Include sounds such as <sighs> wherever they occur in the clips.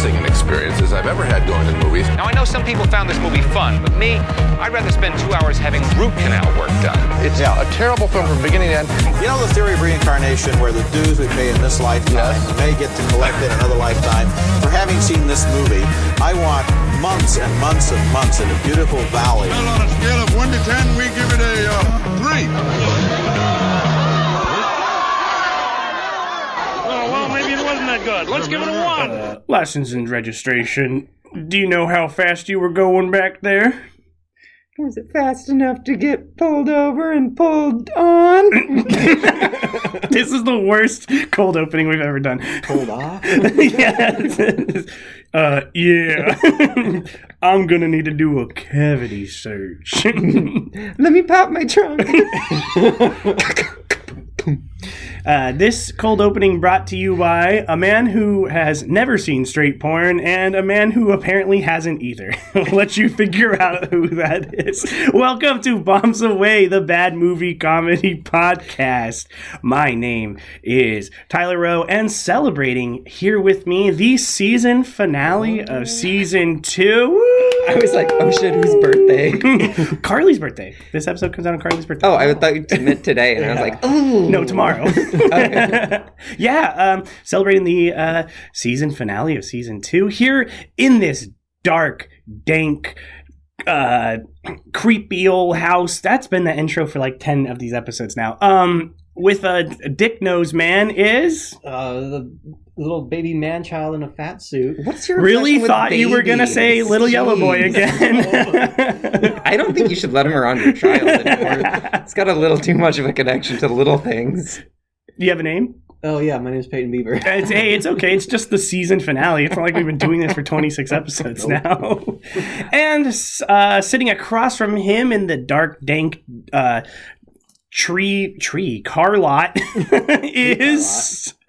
singing experiences I've ever had going to movies. Now, I know some people found this movie fun, but me, I'd rather spend two hours having root canal work done. It's yeah, a terrible film from beginning to end. You know the theory of reincarnation where the dues we pay in this lifetime Yes. may get to collect in another lifetime. For having seen this movie, I want months and months and months in a beautiful valley. Well, on a scale of 1 to 10, we give it a uh, 3. Oh, well, maybe it wasn't that good. Let's give it a one. License and registration. Do you know how fast you were going back there? Was it fast enough to get pulled over and pulled on? <laughs> this is the worst cold opening we've ever done. Pulled off? <laughs> yeah. Uh, yeah. <laughs> I'm gonna need to do a cavity search. Let me pop my trunk. Uh, this cold opening brought to you by a man who has never seen straight porn and a man who apparently hasn't either. <laughs> Let you figure out who that is. Welcome to Bombs Away, the bad movie comedy <laughs> podcast. My name is Tyler Rowe, and celebrating here with me the season finale of season two. I was like, oh shit, whose birthday? <laughs> Carly's birthday. This episode comes out on Carly's birthday. Oh, I thought you meant today, and I was like, oh. No, tomorrow. <laughs> <laughs> yeah, um, celebrating the uh, season finale of season two here in this dark, dank, uh, creepy old house. That's been the intro for like 10 of these episodes now. Um, with a dick nose man is Uh, the little baby man child in a fat suit. What's your really with thought you were gonna say babies? little yellow boy again. <laughs> I don't think you should let him around your child <laughs> anymore. It's got a little too much of a connection to little things. Do you have a name? Oh yeah, my name's Peyton Bieber. It's, hey, it's okay. It's just the season finale. It's not like we've been doing this for 26 <laughs> episodes now. And uh, sitting across from him in the dark, dank uh, tree tree car lot is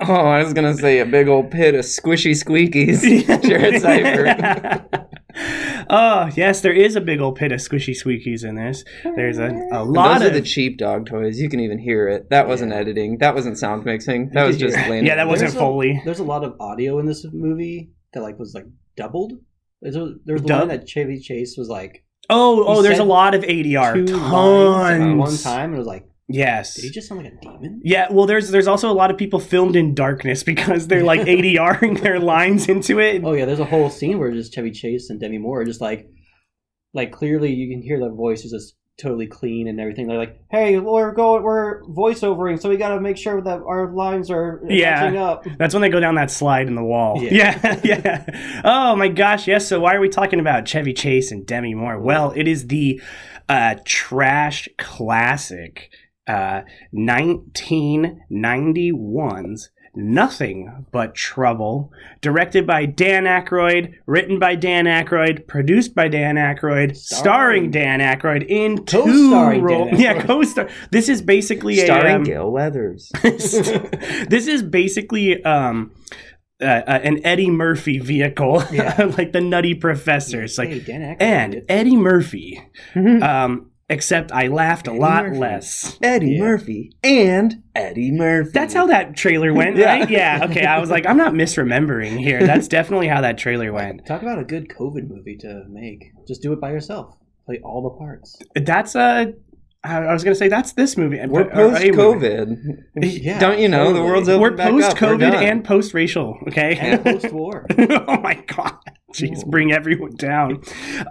Oh, I was gonna say a big old pit of squishy squeakies. <laughs> Jared Seifert. <laughs> oh yes, there is a big old pit of squishy squeakies in this. There's a, a lot Those of are the cheap dog toys. You can even hear it. That wasn't editing. That wasn't sound mixing. That was just plain. yeah, that wasn't There's a- Foley. There's a lot of audio in this movie that like was like doubled. There's a, there's Dub? one that Chevy Chase was like Oh, oh, there's a said lot of ADR. two lines at one time, and it was like, Yes. did he just sound like a demon? Yeah, well, there's there's also a lot of people filmed in darkness <laughs> because they're like ADRing their lines into it. Oh yeah, there's a whole scene where just Chevy Chase and Demi Moore are just like, like clearly you can hear the voice is just totally clean and everything. They're like, hey, we're going, we're voiceovering, so we got to make sure that our lines are Yeah. up. That's when they go down that slide in the wall. Yeah. Yeah, <laughs> yeah. Oh my gosh, yes. So why are we talking about Chevy Chase and Demi Moore? Well, it is the uh, trash classic uh, 1991's Nothing But Trouble, directed by Dan Aykroyd, written by Dan Aykroyd, produced by Dan Aykroyd, starring, Starring- Dan Aykroyd in two roles. <laughs> Yeah, co-star. This is basically a Starring um, Gail Weathers. <laughs> this is basically um uh, uh, an Eddie Murphy vehicle, <laughs> like the Nutty Professor. It's like Hey, and Eddie Murphy. um, except I laughed a lot Murphy. less. Eddie Yeah. Murphy and Eddie Murphy. That's how that trailer went, Yeah. right? Yeah. Okay. I was like, I'm not misremembering here. That's definitely how that trailer went. Talk about a good COVID movie to make. Just do it by yourself. Play all the parts. That's uh, I was gonna say that's this movie. We're a post. COVID. Yeah, Don't you know the world's open We're post COVID and post racial. Okay. And post-war. <laughs> oh my god <laughs> jeez bring everyone down.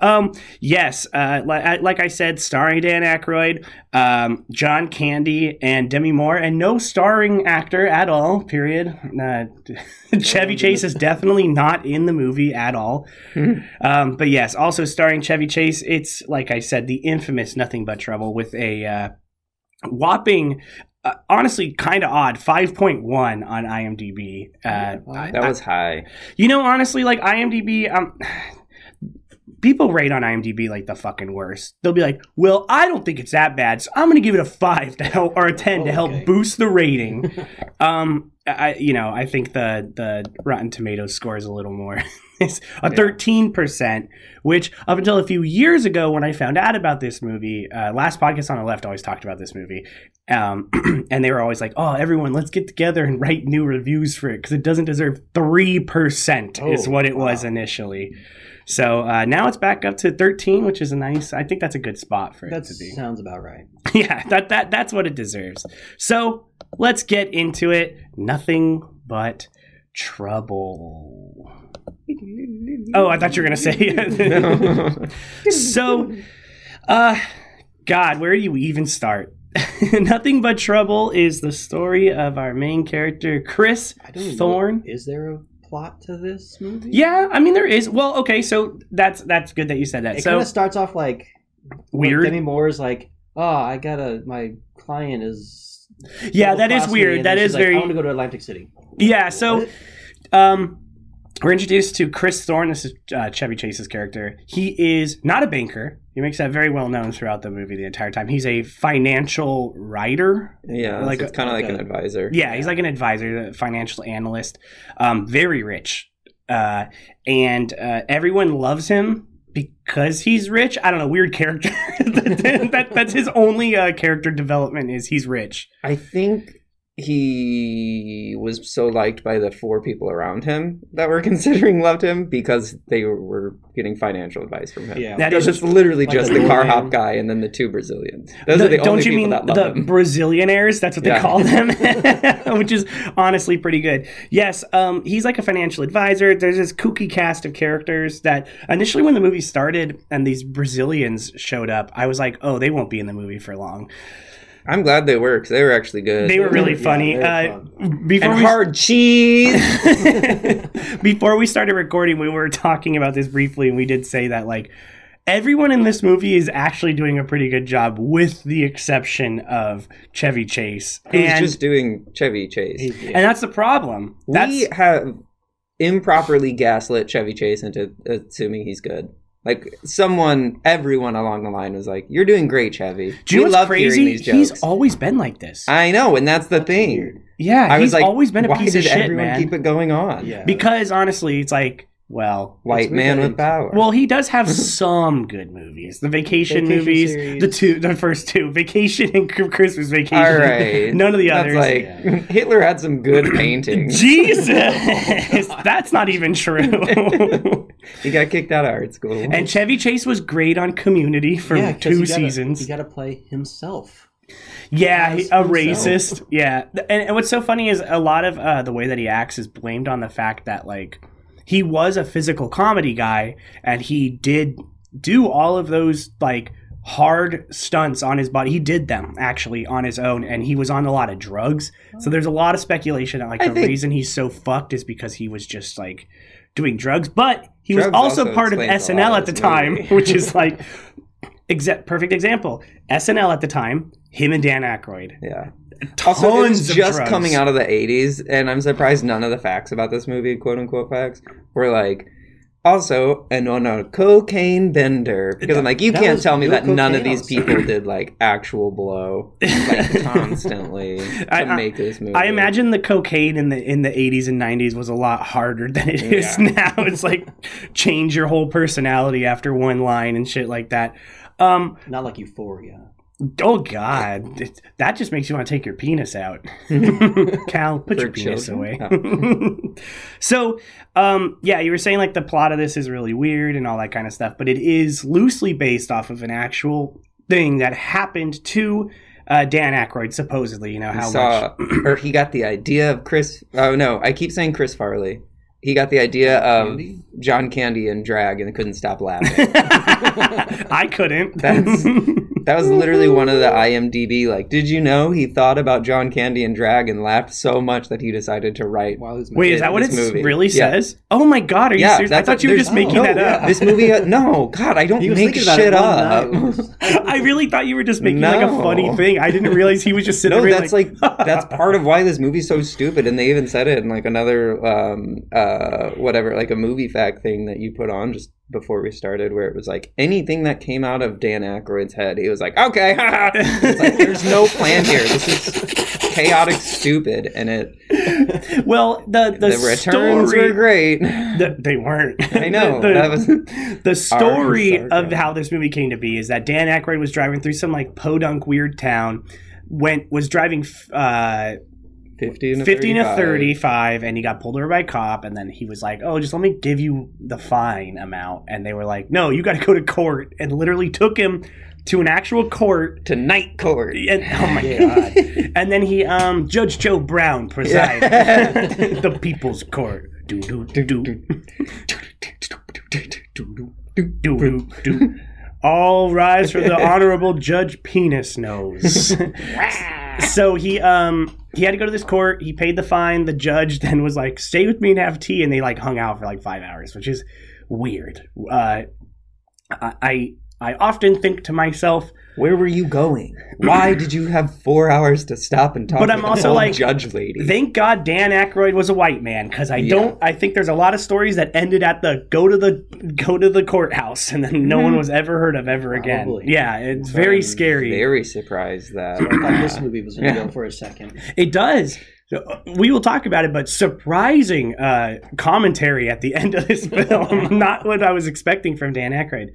Um yes uh like, like i said starring dan Aykroyd, um john candy and demi moore and no starring actor at all period. Uh, <laughs> chevy chase is definitely not in the movie at all. Um but yes also starring chevy chase it's like i said the infamous nothing but trouble with a uh whopping uh, honestly kind of odd 5.1 on imdb uh, that was high. you know, honestly, like IMDb, um, people rate on IMDb like the fucking worst. They'll be like, "Well, I don't think it's that bad, so I'm going to give it a five to help or a ten to help Okay. boost the rating." <laughs> um, I, you know, I think the the Rotten Tomatoes score is a little more <laughs> is a thirteen percent. Which up until a few years ago, when I found out about this movie, uh, last podcast on the left always talked about this movie, um, <clears throat> and they were always like, "Oh, everyone, let's get together and write new reviews for it because it doesn't deserve three percent." is Oh, what it was wow. initially. So uh, now it's back up to thirteen, which is a nice. I think that's a good spot for it That to be. sounds about right. <laughs> yeah, that that that's what it deserves. So let's get into it. Nothing but trouble. Oh, I thought you were gonna say. <laughs> so, uh, God, where do you even start? <laughs> Nothing but trouble is the story of our main character, Chris I Thorne. Is there a plot to this movie? Yeah, I mean there is. Well, okay, so that's that's good that you said that. It so kind of starts off like weird. Demi Moore is like, "Oh, I gotta. My client is." yeah, that is weird. That like, very. I want to go to Atlantic City. Yeah, so um we're introduced to Chris Thorne. This is uh, Chevy Chase's character. He is not a banker. He makes that very well known throughout the movie the entire time. He's a financial writer. Yeah, Like like it's kind of like like an advisor. Yeah, he's like an advisor, a financial analyst. Um, very rich. Uh, and uh, everyone loves him because he's rich. I don't know, weird character. <laughs> that, that's his only uh, character development is he's rich. I think he was so liked by the four people around him that were <laughs> considering loved him because they were getting financial advice from him. Yeah. That Because is it's literally Like just the the car hop guy and then the two Brazilians. Those The- are the don't only you people mean that love the him. Brazilianaires? That's what they Yeah. call them, <laughs> <laughs> which is honestly pretty good. Yes, um, he's like a financial advisor. There's this kooky cast of characters that initially, when the movie started and these Brazilians showed up, I was like, oh, they won't be in the movie for long. I'm glad they were because they were actually good. They were really Yeah, funny. very uh, before and we hard cheese. <laughs> before we started recording, we were talking about this briefly, and we did say that like everyone in this movie is actually doing a pretty good job, with the exception of Chevy Chase, Who's and just doing Chevy Chase. And that's the problem. That's we have improperly gaslit Chevy Chase into assuming he's good. Like someone, everyone along the line was like, "You're doing great, Chevy." do you we what's love crazy? hearing these jokes. He's always been like this. I know, and that's the thing. yeah, I he's was like, always been a piece of shit, everyone man. keep it going on? Yeah. because honestly, it's like, well, white man with power. Well, he does have some good movies. The vacation, Vacation movies, series. the two, the first two, Vacation and Christmas Vacation. all right, <laughs> None of the That's others. like Yeah. <laughs> Hitler had some good <clears throat> paintings. Jesus, <laughs> that's not even true. he got kicked out of art school. and Chevy Chase was great on Community for Yeah, two he gotta- seasons. He got to play himself. yeah, he, a himself. racist. Yeah, and, and what's so funny is a lot of uh, the way that he acts is blamed on the fact that like he was a physical comedy guy and he did do all of those like hard stunts on his body. He did them actually on his own, and he was on a lot of drugs. So there's a lot of speculation that like I the think- reason he's so fucked is because he was just like doing drugs. But he was also, also part of SNL at the time, which is like <laughs> exa- perfect example. SNL at the time, him and Dan Aykroyd. yeah. Tons Also, it was of just drugs. coming out of the 80s, and I'm surprised none of the facts about this movie, quote unquote facts, were like, also, and on a cocaine bender. Because I'm like, you That can't tell me that none of these people did like actual blow, like <laughs> constantly to I- I- make this movie. I imagine the cocaine in the in the 80s and 90s was a lot harder than it is Yeah. <laughs> now. It's like change your whole personality after one line and shit like that. Um, Not like Euphoria. oh god, It- that just makes you want to take your penis out. <laughs> Cal, put For your penis children? away. <laughs> so, um, yeah, you were saying like the plot of this is really weird and all that kind of stuff, but it is loosely based off of an actual thing that happened to uh, Dan Aykroyd, supposedly. You know He how saw, much <clears throat> or he got the idea of Chris. Oh no, I keep saying Chris Farley. He got the idea of Candy? John Candy and drag and couldn't stop laughing. <laughs> I couldn't. That's <laughs> that was literally one of the IMDb. Like, did you know he thought about John Candy and drag and laughed so much that he decided to write. While he's Wait, is that what it this movie. really Yeah. says? Oh my god, are you Yeah, serious? I thought you were there's- just making no, that up. This movie, uh, no, God, I don't He was make thinking shit up. night. It was- <laughs> I really thought you were just making like a funny thing. I didn't realize he was just sitting No, there that's like, that's <laughs> part of why this movie's so stupid, and they even said it in like another um uh whatever like a movie fact thing that you put on. Just before we started, where it was like anything that came out of Dan Aykroyd's head, he was like, "Okay, <laughs> haha." It's like, there's no plan here. This is chaotic, stupid, and it <laughs> well, the the, the, returns story, were great. the- they weren't. I know, <laughs> the, that was- the story of how this movie came to be is that Dan Aykroyd was driving through some like podunk weird town, went was driving uh, Fifty and a 50 to 35. 35 and he got pulled over by a cop and then he was like oh just let me give you the fine amount and they were like no you got to go to court and literally took him to an actual court to night court. and oh my <laughs> god. And then he um judge joe brown presided <laughs> the people's court. Do do do do. Do do do. All rise for the <laughs> honorable judge penis nose. So he um he had to go to this court. He paid the fine. The judge then was like stay with me and have tea and they like hung out for like five hours which is weird. Uh i i, I often think to myself Where were you going? Why <clears throat> did you have four hours to stop and talk? But I'm the also like, judge lady. Thank God Dan Aykroyd was a white man because I Yeah. don't. I think there's a lot of stories that ended at the go to the go to the courthouse and then no one hmm. was ever heard of ever again. Probably. Yeah, it's very I'm scary. Very surprised that <clears throat> I thought this movie was gonna Yeah. go for a second. It does. So, uh, We will talk about it, but surprising uh, commentary at the <laughs> end of this film. <laughs> Not what I was expecting from Dan Aykroyd.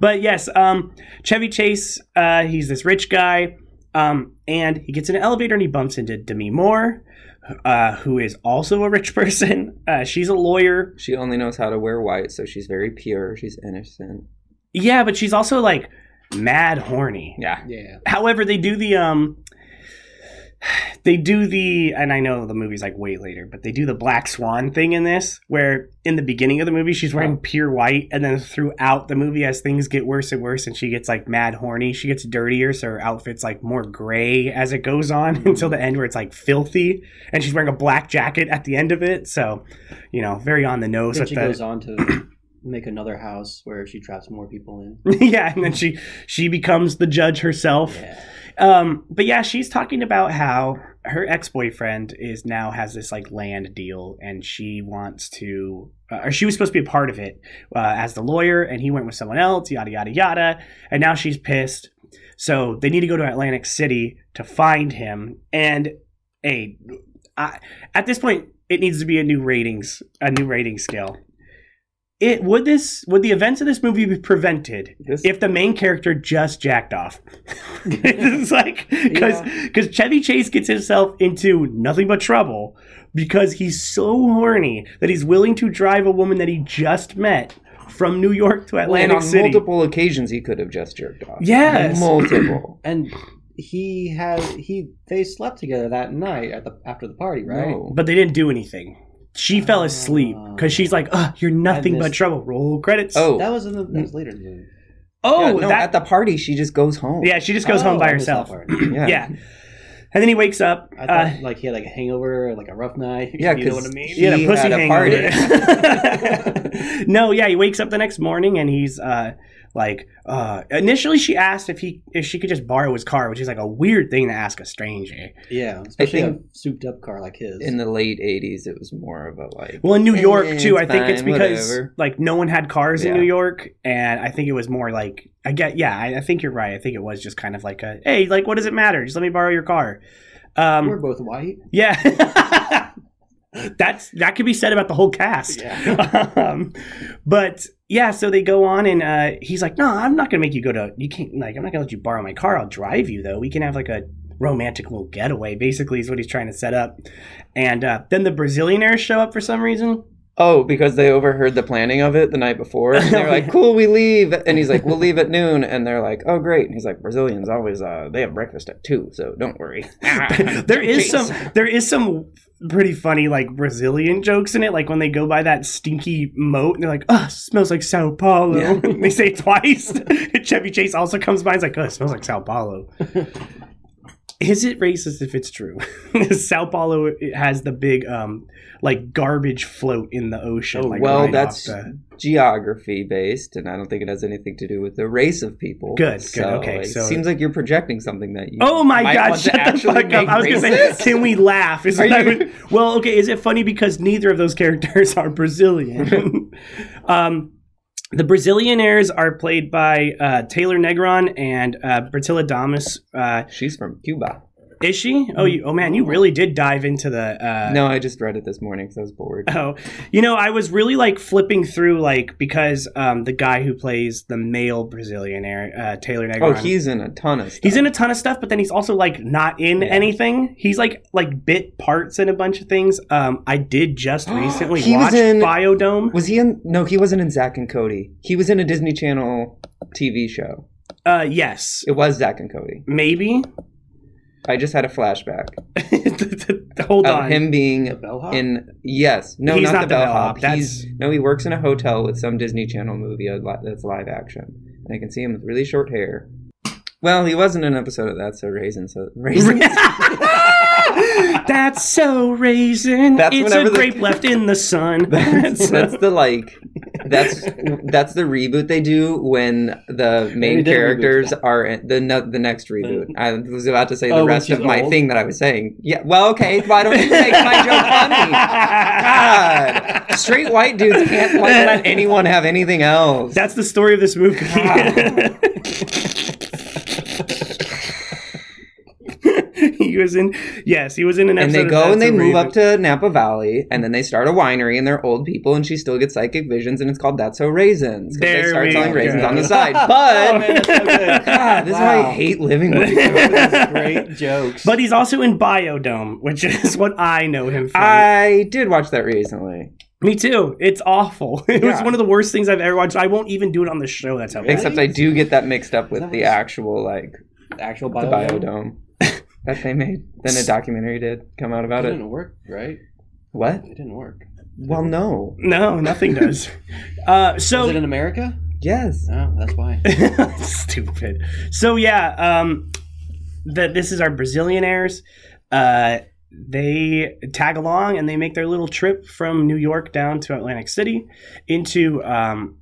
But yes, um, Chevy Chase, uh, he's this rich guy, um, and he gets in an elevator and he bumps into Demi Moore, uh, who is also a rich <laughs> person. Uh, she's a lawyer. she only knows how to wear white, so she's very pure. She's innocent. Yeah, but she's also like mad horny. Yeah. Yeah. However, they do the um they do the and I know the movie's like way later, but they do the black swan thing in this where in the beginning of the movie she's wearing oh. pure white and then throughout the movie as things get worse and worse and she gets like mad horny, she gets dirtier so her outfit's like more gray as it goes on <laughs> until the end where it's like filthy and she's wearing a black jacket at the end of it. So, you know, very on the nose Then she the goes on to make another house where she traps more people in. <laughs> yeah, and then she she becomes the judge herself. Yeah. Um, but yeah, she's talking about how her ex boyfriend is now has this like land deal, and she wants to, uh, or she was supposed to be a part of it uh, as the lawyer, and he went with someone else, yada yada yada, and now she's pissed. So they need to go to Atlantic City to find him, and a I, at this point it needs to be a new ratings a new rating scale. It would this would the events of this movie be prevented This- if the main character just jacked off? <laughs> it's like because Yeah. because Chevy Chase gets himself into nothing but trouble because he's so horny that he's willing to drive a woman that he just met from New York to and on City. multiple occasions, he could have just jerked off. Yes. multiple. <clears throat> And he had he they slept together that night at the after the party, right? No. but they didn't do anything. She fell asleep because she's like, "Ugh, you're nothing but missed- trouble." Roll credits. Oh, That was in the that was later in the movie. oh, yeah, no, that. at the party, she just goes home. yeah, she just goes Oh, home by I missed that herself. part. <clears throat> yeah. yeah. And then he wakes up. I uh, thought like he had like a hangover, or like a rough night. Yeah, <laughs> you know 'cause what I mean. He had a He pussy had a hangover. <laughs> no, yeah, he wakes up the next morning and he's uh like uh initially she asked if he if she could just borrow his car, which is like a weird thing to ask a stranger. Yeah, especially think- a souped up car like his. In the late '80s, it was more of a like. Well, in New Eh, York too, I it's think it's because whatever. like no one had cars in New York, and I think it was more like I get yeah, I, I think you're right. I think it was just kind of like a hey, like what does it matter? Just let me borrow your car. Um, We're both white. Yeah. <laughs> That's that could be said about the whole cast. Yeah. <laughs> um, but yeah, so they go on and uh, he's like, "No, I'm not gonna make you go to. You can't like. I'm not gonna let you borrow my car. I'll drive you though. We can have like a romantic little getaway. Basically, is what he's trying to set up. And uh, then the Brazilianaires show up for some reason. Oh, because they overheard the planning of it the night before. And they're like, <laughs> "Cool, we leave." And he's like, "We'll leave at noon." And they're like, "Oh, great." And he's like, "Brazilians always uh they have breakfast at two, so don't worry." <laughs> there is some <laughs> there is some pretty funny like Brazilian jokes in it. Like when they go by that stinky moat and they're like, "Oh, smells like Sao Paulo." Yeah. <laughs> they say it twice. <laughs> Chevy Chase also comes by and is like, "Oh, it smells like Sao Paulo." <laughs> is it racist if it's true? <laughs> Sao Paulo has the big um like garbage float in the ocean. Oh, like, well, right that's the- geography based, and I don't think it has anything to do with the race of people. Good, good, So okay, It so- seems like you're projecting something that you. Oh my god, shut the fuck up. I was gonna say, can we laugh? Is Are you- would- <laughs> well, okay, is it funny because neither of those characters <laughs> are Brazilian? um the Brazilianaires are played by uh, Taylor Negron and uh, Bertila Damas. Uh, She's from Cuba. Is she? Oh, you, oh man, you really did dive into the. Uh, No, I just read it this morning because I was bored. Oh, you know, I was really like flipping through like because um, the guy who plays the male Brazilianaire, uh, Taylor Negron. Oh, he's in a ton of stuff. He's in a ton of stuff, but then he's also like not in anything. He's like like bit parts in a bunch of things. Um, I did just <gasps> recently He was watch in- Biodome. Was he in? No, he wasn't in Zack and Cody. He was in a Disney Channel TV show. Uh, yes, It was Zack and Cody. maybe. I just had a flashback <laughs> Hold of on. him being bellhop? in. Yes, no, He's not, not the the bellhop. bellhop, He's no, he works in a hotel with some Disney Channel movie that's live action, and I can see him with really short hair. Well, he wasn't in an episode of that, so raisin. So <laughs> raisin. <laughs> That's so raisin. That's it's whenever a the- grape left in the sun. that's, that's the like that's that's the reboot they do when the main did a reboot. characters are in the ne- the next reboot. Mm-hmm. I was about to say the Oh, rest she's of my old? thing that I was saying. Yeah, well, okay. Why don't you make my <laughs> joke funny? God, straight white dudes can't like, let anyone have anything else. That's the story of this movie. <laughs> he was in. Yes, he was in an and they go That's and they move Raisin. up to Napa Valley, and then they start a winery, and they're old people, and she still gets psychic visions, and it's called That's So Raisins. 'cause There they start selling raisins go. on the side. <laughs> oh But man, so. <laughs> God, this is why I hate living with <laughs> you. That's great jokes. But he's also in Biodome, which is what I know him from. I did watch that recently. Me too. It's awful. It was one of the worst things I've ever watched. I won't even do it on the show. That's how bad. Except I do get that mixed up with That the actual like actual the biodome. biodome that they made. Then a documentary did come out about it. didn't work, right? What? It didn't work. Well, no. No, nothing does. <laughs> uh, so Was it in America? Yes. Oh, that's why. <laughs> Stupid. So yeah, um, that this is our Brazilianaires. Uh, they tag along and they make their little trip from New York down to Atlantic City into um,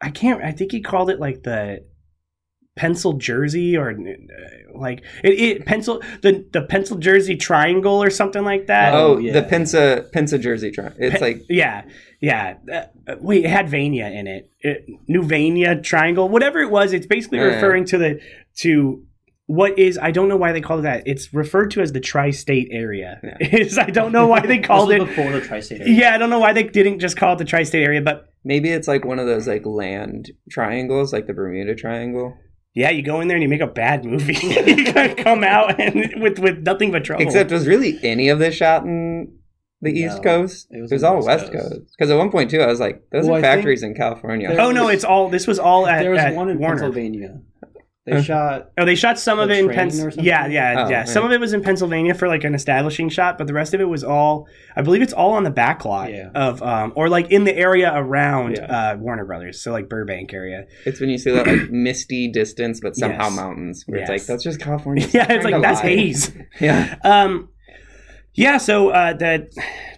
I can't. I think he called it like the pencil jersey or uh, like it, it pencil the the pencil jersey triangle or something like that. Oh, yeah. the Pinsa Pinsa jersey. triangle. it's like Yeah, yeah. Uh, uh, wait, it had Vania in it. it. New Vania Triangle, whatever it was. It's basically Yeah. referring to the to what is. I don't know why they call it that. It's referred to as the tri-state area. Yeah. <laughs> It's- I don't know why they <laughs> called This it. before the tri-state area. Yeah, I don't know why they didn't just call it the tri-state area, but maybe it's like one of those like land triangles, like the Bermuda Triangle. Yeah, you go in there and you make a bad movie. <laughs> you come out and with with nothing but trouble. Except was really any of this shot in the East Coast? it It was was, in the all West West Coast. Coast. Because at one point too, I was like, those Well, are I think factories in California. there- oh no, it's all. This was all at, There was at one in Warner. Pennsylvania. They Huh. shot. Oh, they shot some of it in Pennsylvania. Yeah, yeah, Oh, yeah. Some of it was in Pennsylvania for like an establishing shot, but the rest of it was all. I believe it's all on the back lot Yeah. of, um, or like in the area around Yeah. uh, Warner Brothers, so like Burbank area. It's when you see that like <clears throat> misty distance, but somehow Yes. mountains. Where it's like that's just California. <laughs> Yeah, it's like that's lie. haze. <laughs> Yeah. Um, yeah, so uh, that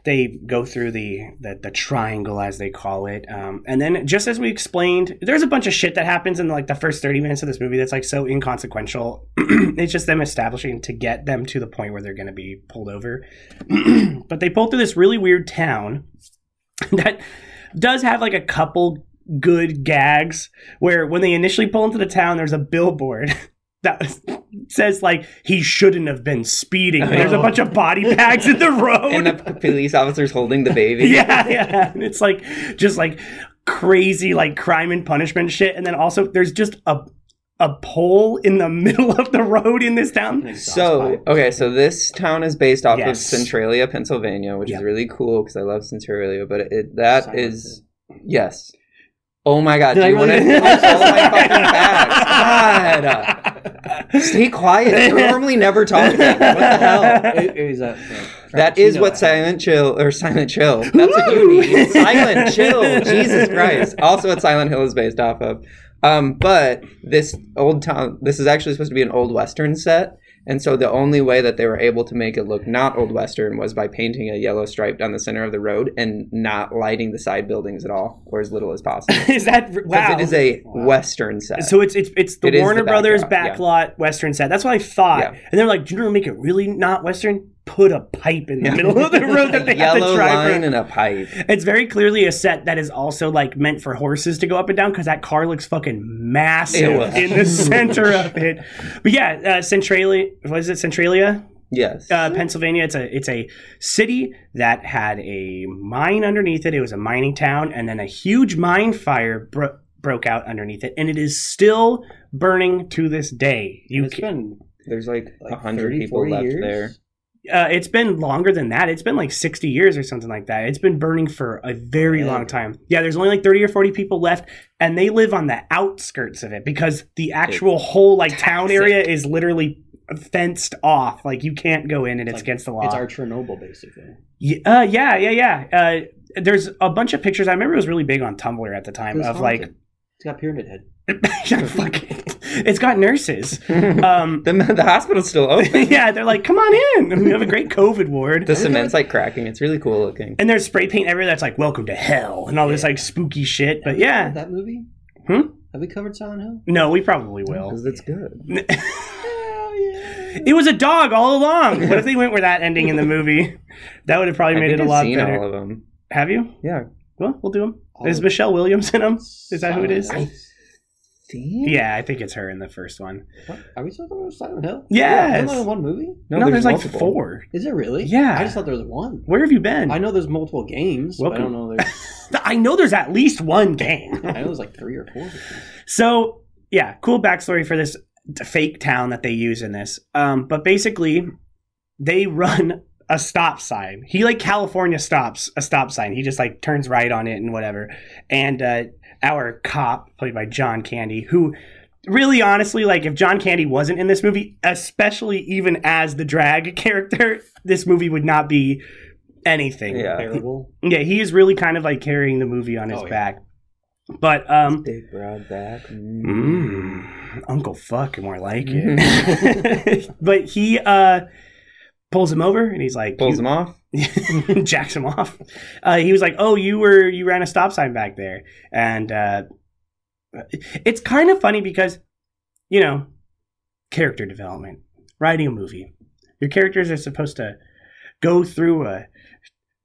they go through the, the the triangle as they call it, um, and then just as we explained, there's a bunch of shit that happens in like the first thirty minutes of this movie that's like so inconsequential. <clears throat> it's just them establishing to get them to the point where they're going to be pulled over. <clears throat> but they pull through this really weird town <laughs> that does have like a couple good gags where when they initially pull into the town, there's a billboard. <laughs> That <laughs> says like he shouldn't have been speeding. There's a bunch of body <laughs> bags in the road. And the police officer's holding the baby. <laughs> yeah, yeah. And it's like just like crazy like crime and punishment shit. And then also there's just a a pole in the middle of the road in this town. So okay, so this town is based off Yes. of Centralia, Pennsylvania, which Yep. is really cool because I love Centralia. But it that Silence is yes. Oh my god! Did do I you want to really- all my fucking facts? God, stay quiet. We normally never talk about that. What the hell? It- it was that, That is what Silent Chill or Silent Chill. That's what you need. Silent Chill. Jesus Christ. Also, what Silent Hill is based off of. Um, but this old town. This is actually supposed to be an old western set, and so the only way that they were able to make it look not old western was by painting a yellow stripe down the center of the road and not lighting the side buildings at all, or as little as possible. <laughs> Is that wow? it is a western set. so it's it's it's the It Warner the Brothers backdrop, yeah. backlot Western set. That's what I thought. Yeah. And they're like, "Do you know what make it really not Western? Put a pipe in the middle of the road that <laughs> they have to drive line and a pipe. It's very clearly a set that is also like meant for horses to go up and down because that car looks fucking massive in the center of it. But yeah, uh, Centralia, was it Centralia? Yes. uh, Pennsylvania. It's a it's a city that had a mine underneath it. It was a mining town, and then a huge mine fire bro- broke out underneath it, and it is still burning to this day. You, it's ca- been There's like a like hundred people left years. there. Uh, it's been longer than that. It's been like sixty years or something like that. It's been burning for a very long time. Yeah, there's only like thirty or forty people left, and they live on the outskirts of it because the actual whole like town area is literally fenced off. Like you can't go in, and it's, like- against the law. It's our Chernobyl, basically. Yeah, uh, yeah, yeah, yeah. Uh, there's a bunch of pictures. I remember it was really big on Tumblr at the time It's of like, it's got pyramid head. <laughs> Yeah, fuck it. It's got nurses. <laughs> Um, The, the hospital's still open. <laughs> yeah, they're like, come on in. We have a great COVID ward. The cement's like cracking. It's really cool looking. and there's spray paint everywhere that's like, welcome to hell, and all this like spooky shit. But yeah, that movie. Hmm? Have we covered Silent Hill? no, we probably will. Because it's good. <laughs> It was a dog all along. What if they went with that ending in the movie? That would have probably I made it a I've lot seen better. all of them. Have you? Yeah. Well, we'll do them. Is Michelle Williams in them? Is that who it is? Silent Hill. Yeah, I think it's her in the first one. What? Are we still talking about Silent Hill? Yes. There's only one movie. No, there's, like four. Is it really? Yeah. I just thought there was one. Where have you been? I know there's multiple games, I don't know there's. <laughs> I know there's at least one game. <laughs> I know there's like three or four. so yeah, cool backstory for this fake town that they use in this. Um, but basically, they run a stop sign. He like California stops a stop sign. He just like turns right on it and whatever. And uh, our cop, played by John Candy, who really honestly like if John Candy wasn't in this movie, especially even as the drag <laughs> character, this movie would not be anything. Yeah. Terrible. <laughs> Yeah, he is really kind of like carrying the movie on his Oh, yeah. back. But um Big broad back. Mm. mm, Uncle Fuck more like it. <laughs> but he uh pulls him over and he's like Pulls him off. <laughs> jacks him off. Uh, he was like, "Oh, you were you ran a stop sign back there," and uh, it's kind of funny because you know character development, writing a movie, your characters are supposed to go through a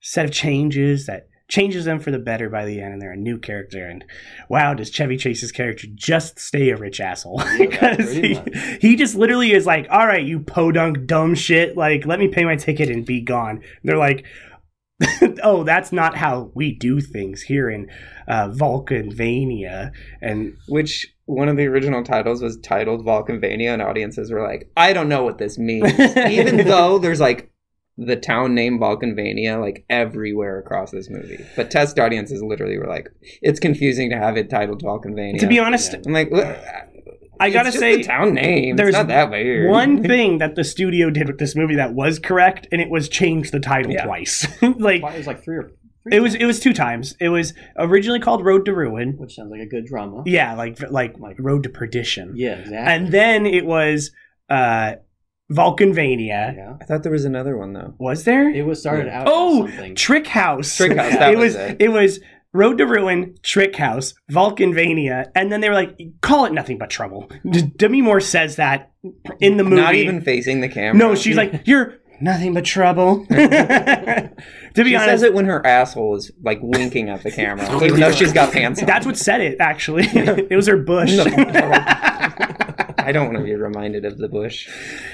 set of changes that changes them for the better by the end, and they're a new character. And wow, does Chevy Chase's character just stay a rich asshole? because pretty <laughs> he, he just literally is like, all right, you podunk dumb shit, like let me pay my ticket and be gone. They're like, <laughs> oh, that's not how we do things here in uh, Valkenvania. And Which one of the original titles was titled Valkenvania, and audiences were like, I don't know what this means. <laughs> Even though there's like the town name Valkenvania like everywhere across this movie. But test audiences literally were like, it's confusing to have it titled Valkenvania. to be honest, I'm like. I gotta It's just say, the town name. there's it's not that weird. one <laughs> thing that the studio did with this movie that was correct, and it was change the title Yeah. twice. <laughs> like it was like three or three it was, it was two times. It was originally called Road to Ruin. which sounds like a good drama. Yeah, like like like Road to Perdition. Yeah, exactly. And then it was uh Valkenvania. yeah. I thought there was another one though. Was there? It was started out. oh, something. Trick House. Trick House, that it was was it. it was Road to Ruin, Trick House, Valkenvania, and then they were like, call it nothing but trouble. D- Demi Moore says that in the movie. Not even facing the camera. No, she's like, <laughs> you're nothing but trouble. <laughs> <laughs> to be She honest, says it when her asshole is like winking at the camera, even though she's got pants on. that's what said it. Actually, it was her bush. I don't want to be reminded of the bush.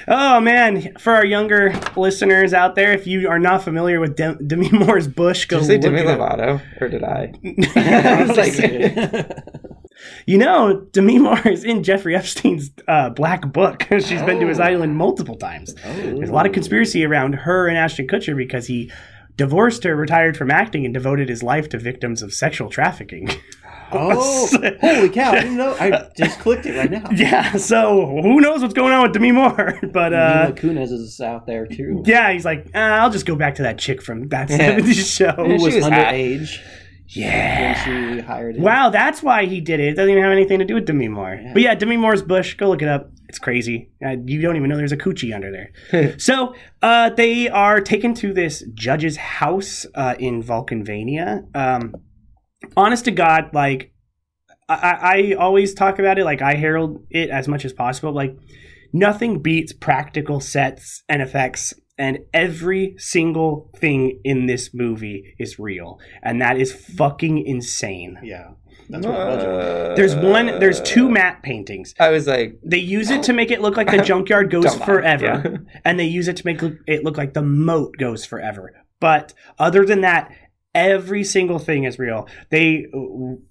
Oh man, for our younger listeners out there, if you are not familiar with Dem- Demi Moore's Bush, go Did you say look Demi it up. Lovato, or did I? <laughs> <laughs> I like, you know, Demi Moore is in Jeffrey Epstein's uh, Black Book. <laughs> She's been to his Oh. island multiple times. Oh. There's a lot of conspiracy around her and Ashton Kutcher because he divorced her, retired from acting, and devoted his life to victims of sexual trafficking. Oh, <laughs> holy cow! I didn't know. I <laughs> just clicked it right now. yeah, so who knows what's going on with Demi Moore? <laughs> But uh, Kunis is out there too. yeah, he's like, uh, I'll just go back to that chick from that Yeah. 70s show. Who was, was underage Yeah. when she hired him. Wow, that's why he did it. It doesn't even have anything to do with Demi Moore. But yeah, Demi Moore's bush. Go look it up. It's crazy. Uh, you don't even know there's a coochie under there. so uh, they are taken to this judge's house uh, in Valkenvania. Um, honest to God, like I, I I always talk about it. Like I herald it as much as possible. Like nothing beats practical sets and effects and every single thing in this movie is real, and that is fucking insane. Yeah, that's what the budget. Uh, There's one. There's two matte paintings. I was like, They use it to make it look like the <laughs> junkyard goes forever, yeah. and they use it to make it look like the moat goes forever. But other than that, every single thing is real. They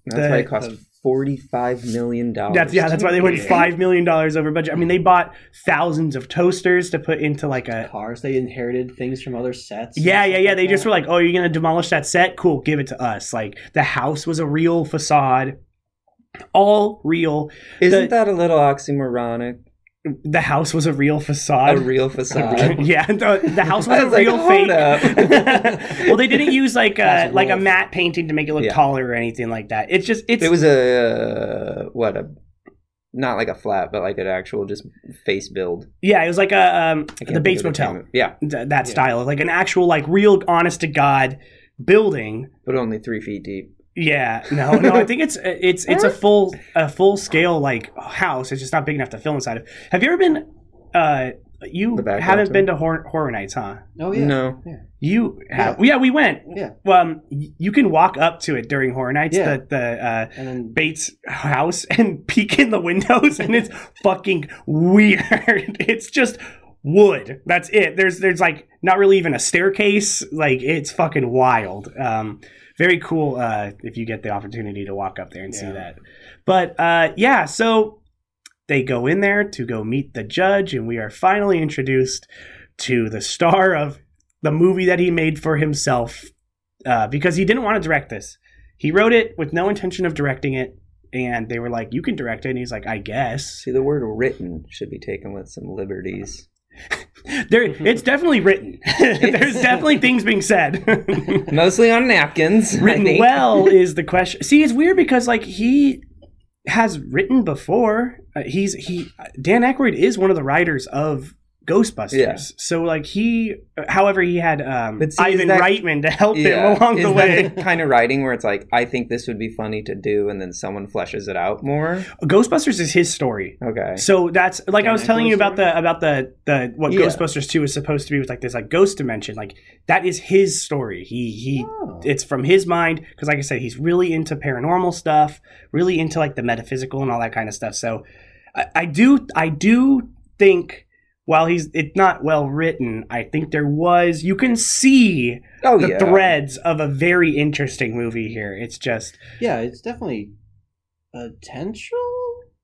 that's the- why it cost forty-five million dollars. That's yeah. That's why they went five million dollars over budget. I mean, they bought thousands of toasters to put into like a. Cars they inherited things from other sets. and Yeah, yeah, yeah. like They just were like, "Oh, you're gonna demolish that set? Cool, give it to us." Like the house was a real facade, all real. Isn't the- that a little oxymoronic? The house was a real facade. A real facade. <laughs> yeah, the, the house was a was like, real fake. <laughs> well, they didn't use like a a like a matte painting to make it look Yeah. taller or anything like that. It's just it's It was a uh, what a not like a flat, but like an actual just face build. yeah, it was like a um, the Bates Motel. Yeah, th- that style, like an actual, like real, honest to god building. but only three feet deep. Yeah, no, no, I think it's it's it's a full a full scale like house. It's just not big enough to film inside of. Have you ever been? Uh, you haven't lot, been to horror, horror nights, huh? Oh yeah. No. Yeah. You have? Yeah, we went. Yeah. Um, you can walk up to it during horror nights. Yeah. The the uh, And then Bates house <laughs> and peek in the windows, and it's fucking weird. <laughs> It's just wood. That's it. There's there's like not really even a staircase. Like it's fucking wild. Um, very cool. Uh, if you get the opportunity to walk up there and see that. But uh, yeah, so they go in there to go meet the judge, and we are finally introduced to the star of the movie that he made for himself uh, because he didn't want to direct this. He wrote it with no intention of directing it, and they were like, "You can direct it," and he's like, "I guess." See, the word "written" should be taken with some liberties. <laughs> There, it's definitely written. <laughs> There's <laughs> definitely things being said. Mostly on napkins. Written well is the question. See, it's weird because like he has written before. Uh, he's he Dan Aykroyd is one of the writers of Ghostbusters. Yeah. So like he, however, he had um, But see, Ivan that- Reitman to help Yeah. him <laughs> along Is the that way. the kind of writing where it's like, I think this would be funny to do, and then someone fleshes it out more. Ghostbusters is his story. Okay. So that's like I Dan was telling you about story? the about the the what Yeah. Ghostbusters two is supposed to be with like this like ghost dimension. Like that is his story. He he Oh. it's from his mind because like I said he's really into paranormal stuff, really into like the metaphysical and all that kind of stuff. So I, I do I do think while he's it's not well written, I think there was you can see oh the yeah. threads of a very interesting movie here. It's just yeah, it's definitely potential.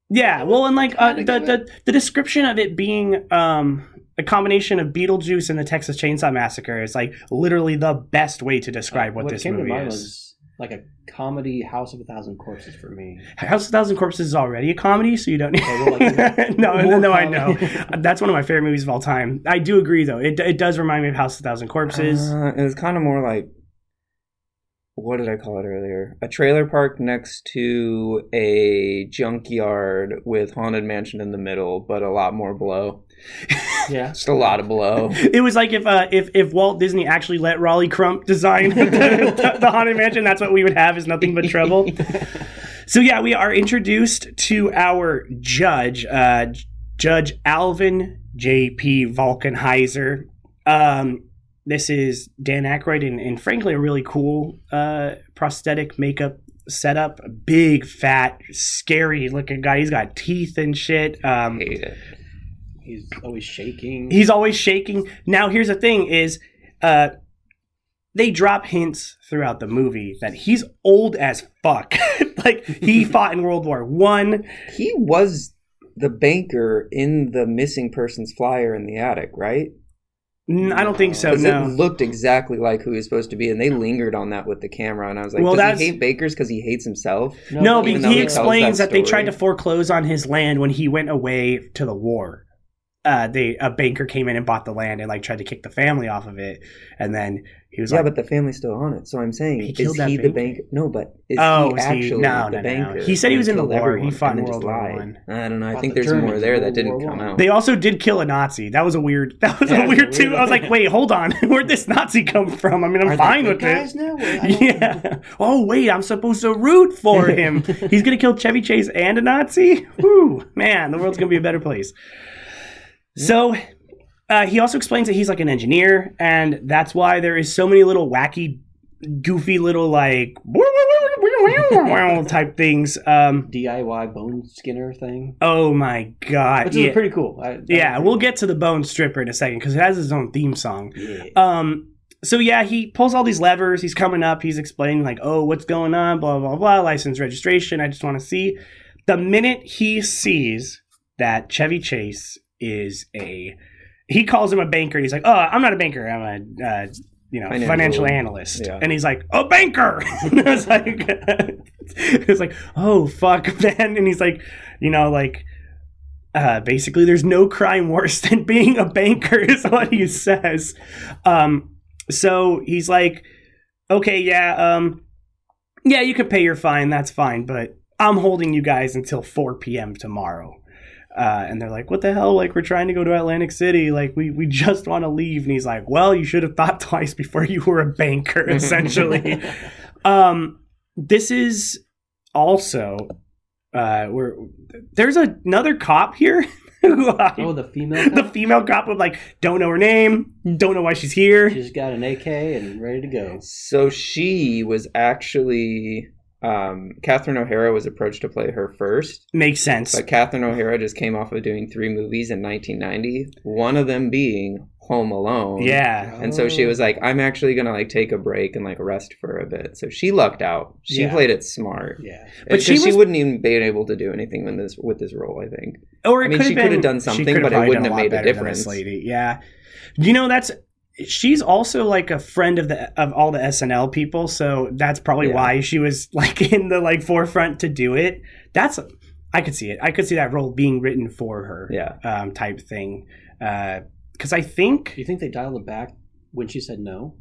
Yeah, well, and like uh, the, the the description of it being um, a combination of Beetlejuice and the Texas Chainsaw Massacre is like literally the best way to describe what, this came movie is. Was like a comedy House of a Thousand Corpses for me. House of a Thousand Corpses is already a comedy, so you don't need. well, like, no, <laughs> no, more no, I know. <laughs> That's one of my favorite movies of all time. I do agree, though. It it does remind me of House of a Thousand Corpses. Uh, it was kind of more like what did I call it earlier? A trailer park next to a junkyard with haunted mansion in the middle, but a lot more blow. <laughs> Yeah. Just a lot of blow. It was like if uh, if if Walt Disney actually let Rolly Crump design the, <laughs> the, the haunted mansion, that's what we would have is nothing but trouble. <laughs> so yeah, we are introduced to our judge, uh, Judge Alvin J.P. Valkenheiser. Um, this is Dan Aykroyd, and, and frankly, a really cool uh, prosthetic makeup setup. Big, fat, scary looking guy. He's got teeth and shit. Um, Hate it. He's always shaking. he's always shaking. Now, here's the thing: is uh, they drop hints throughout the movie that he's old as fuck. <laughs> like he <laughs> fought in World War One. He was the banker in the missing persons flyer in the attic, right? N- I don't think so. No. it looked exactly like who he was supposed to be, and they lingered on that with the camera. And I was like, Well, does that's- he hate bakers because he hates himself? No, Even because he he explains that that, they tried to foreclose on his land when he went away to the war. Uh, they a banker came in and bought the land and like tried to kick the family off of it, and then he was Yeah, like, but the family's still on it. So I'm saying, He is killed that he the banker? banker? No, but is Oh, he is he- actually no, the no, no, no. He said he was in the killed war. He everyone fought and in just World War lied. One. I don't know. I Fought think the there's more there that didn't come out. They also did kill a Nazi. That was a weird. <laughs> That was Yeah, a weird too. I was like, wait, hold on. <laughs> Where'd this Nazi come from? I mean, I'm Are fine with guys it. now? Wait, I don't- Yeah. <laughs> Oh wait, I'm supposed to root for him. He's gonna kill Chevy Chase and a Nazi. Woo, man, the world's gonna be a better place. So, Uh, he also explains that he's like an engineer, and that's why there is so many little wacky, goofy little like type things. Um, DIY bone skinner thing, oh my god! which is yeah. pretty cool. I, yeah, we'll get to the Bone Stripper in a second because it has its own theme song. Yeah. Um, so yeah, he pulls all these levers. He's coming up. He's explaining like, "Oh, what's going on? Blah blah blah. License registration. I just want to see." The minute he sees that Chevy Chase is a, he calls him a banker. He's like, "Oh, I'm not a banker. I'm a, uh, you know, Financial- financial, analyst." yeah. And he's like, "A banker." <laughs> and I was like, <laughs> "It's like, oh fuck, <laughs> man." And he's like, you know, like uh, basically there's no crime worse than being a banker is what he says um, so he's like okay yeah um, yeah you can pay your fine that's fine but i'm holding you guys until 4 p.m tomorrow uh, and they're like what the hell like we're trying to go to atlantic city like we, we just want to leave and he's like well you should have thought <laughs> twice before you were a banker <laughs> essentially um, this is also uh, where there's another cop here. <laughs> who I- Oh, the female. the cop? female cop would like don't know her name, don't know why she's here. She's got an AK and ready to go. So she was actually um, Catherine O'Hara was approached to play her first, Makes sense. but Catherine O'Hara just came off of doing three movies in 1990. One of them being Home Alone. yeah, And so she was like, "I'm actually gonna like take a break and like rest for a bit." So she lucked out. She Yeah. played it smart. Yeah. But But she she, wouldn't even been able to do anything with this with this role. I think. or it I mean, she could have done something, but it wouldn't have made lot a better than this difference. lady. Yeah, you know that's she's also like a friend of the of all the SNL people, so that's probably Yeah. why she was <laughs> like in the like forefront to do it. That's I could see it. I could see that role being written for her. Yeah. um, type thing. Because I think you think they dialed it back when she said no?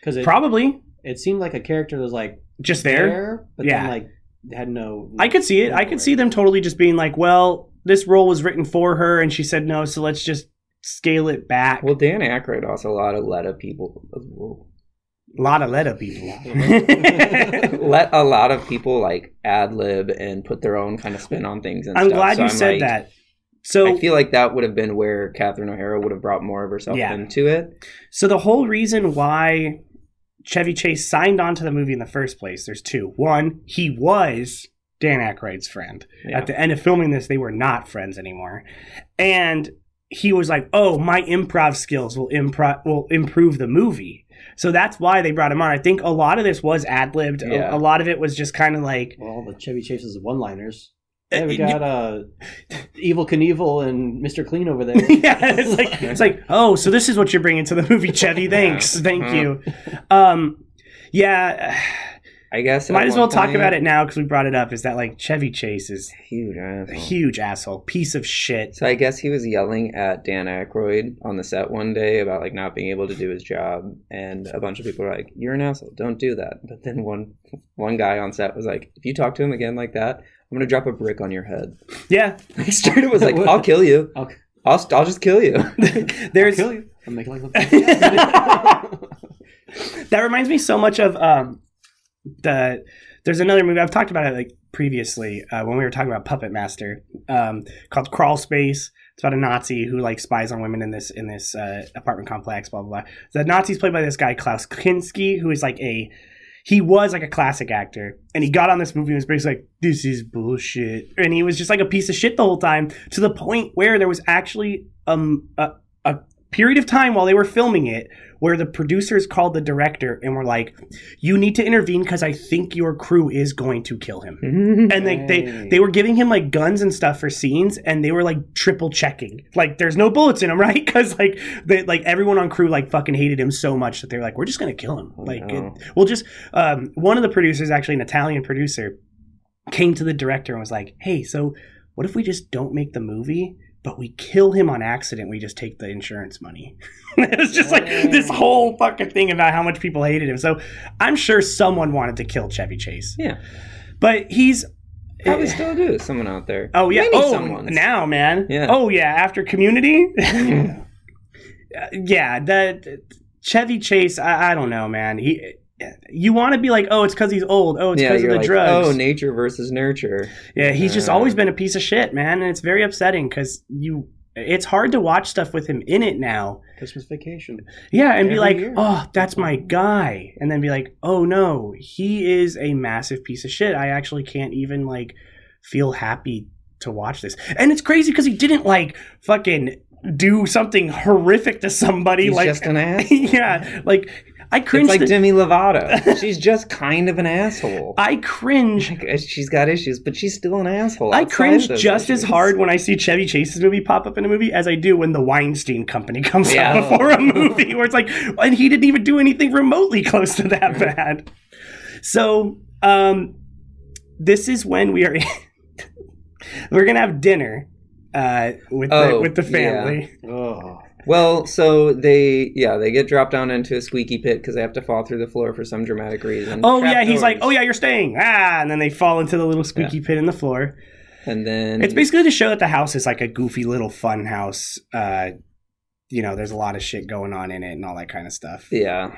Because probably it seemed like a character that was like just there. there, but Yeah. then like had no. I could see it. I could see them totally just being like, well, this role was written for her and she said no, so let's just scale it back. Well, Dan Aykroyd also a lot of let of people. a lot of letter people. <laughs> <laughs> let a lot of people like ad lib and put their own kind of spin on things. And I'm stuff. glad So you I'm said like- that. So I feel like that would have been where Catherine O'Hara would have brought more of herself Yeah. into it. So the whole reason why Chevy Chase signed on to the movie in the first place, there's two. One, he was Dan Aykroyd's friend. Yeah. At the end of filming this, they were not friends anymore. And he was like, "Oh, my improv skills will improv will improve the movie." So that's why they brought him on. I think a lot of this was ad libbed. Yeah. A, a lot of it was just kind of like, Well, all the Chevy Chase's one-liners. Hey, we Uh, got uh, Evel Knievel and Mr. Clean over there. <laughs> yeah, it's like it's like, oh, so this is what you're bringing to the movie, Chevy. <laughs> Thanks, thank Uh-huh. you. Um, yeah, I guess. at might as one well talk point- about it now because we brought it up. Is that like Chevy Chase is Huge. a asshole. huge asshole, piece of shit. So I guess he was yelling at Dan Aykroyd on the set one day about like not being able to do his job, and a bunch of people were like, "You're an asshole. Don't do that." But then one one guy on set was like, "If you talk to him again like that, I'm gonna drop a brick on your head." Yeah, He straight up was like, <laughs> "I'll kill you. I'll, I'll I'll just kill you." <laughs> there's kill you. I'm making like <laughs> that reminds me so much of um the there's another movie I've talked about it like previously uh, when we were talking about Puppet Master um, called Crawl Space. It's about a Nazi who like spies on women in this in this uh, apartment complex. Blah blah blah. The Nazi's played by this guy Klaus Kinski, who is like a he was like a classic actor, and he got on this movie and was basically like, "This is bullshit," and he was just like a piece of shit the whole time to the point where there was actually um a, period of time while they were filming it where the producers called the director and were like, "You need to intervene because I think your crew is going to kill him." <laughs> and they, they they were giving him like guns and stuff for scenes, and they were like triple checking, like there's no bullets in him, <laughs> right? Because like they like everyone on crew like fucking hated him so much that they're like, "We're just gonna kill him." Oh, like no. it, we'll just um, one of the producers, actually an Italian producer, came to the director and was like, "Hey, so what if we just don't make the movie?" But we kill him on accident. We just take the insurance money. <laughs> it was just like this whole fucking thing about how much people hated him. So I'm sure someone wanted to kill Chevy Chase. Yeah. But he's Probably eh, still do. Someone out there. Oh yeah. Maybe oh, someone's. now, man. Yeah. Oh yeah. After Community. <laughs> <laughs> yeah. That Chevy Chase. I, I don't know, man. He. You want to be like, oh, it's because he's old. Oh, it's because you're of the like, drugs. oh, nature versus nurture. yeah, he's just Uh, always been a piece of shit, man, and it's very upsetting because you it's hard to watch stuff with him in it now. Christmas Vacation. Yeah, and be like, year. oh, that's my guy. And then be like, oh no, he is a massive piece of shit. I actually can't even like feel happy to watch this. And it's crazy because he didn't like fucking do something horrific to somebody. He's like, just an ass. <laughs> yeah, like I cringe. It's like the- Demi Lovato. <laughs> She's just kind of an asshole. I cringe. <laughs> Like, she's got issues, but she's still an asshole. I cringe just as hard when I see Chevy Chase's movie pop up in a movie as I do when the Weinstein Company comes Yeah. out before a movie, where it's like, and he didn't even do anything remotely close to that bad. So, um, this is when we are. we're gonna have dinner uh, with the, Oh, with the yeah. family. Oh, Well, so they, yeah, they get dropped down into a squeaky pit because they have to fall through the floor for some dramatic reason. Oh Trap yeah, he's like, oh yeah, you're staying. Ah, and then they fall into the little squeaky pit in the floor. and then It's basically to show that the house is like a goofy little fun house. Uh, you know, there's a lot of shit going on in it and all that kind of stuff. yeah.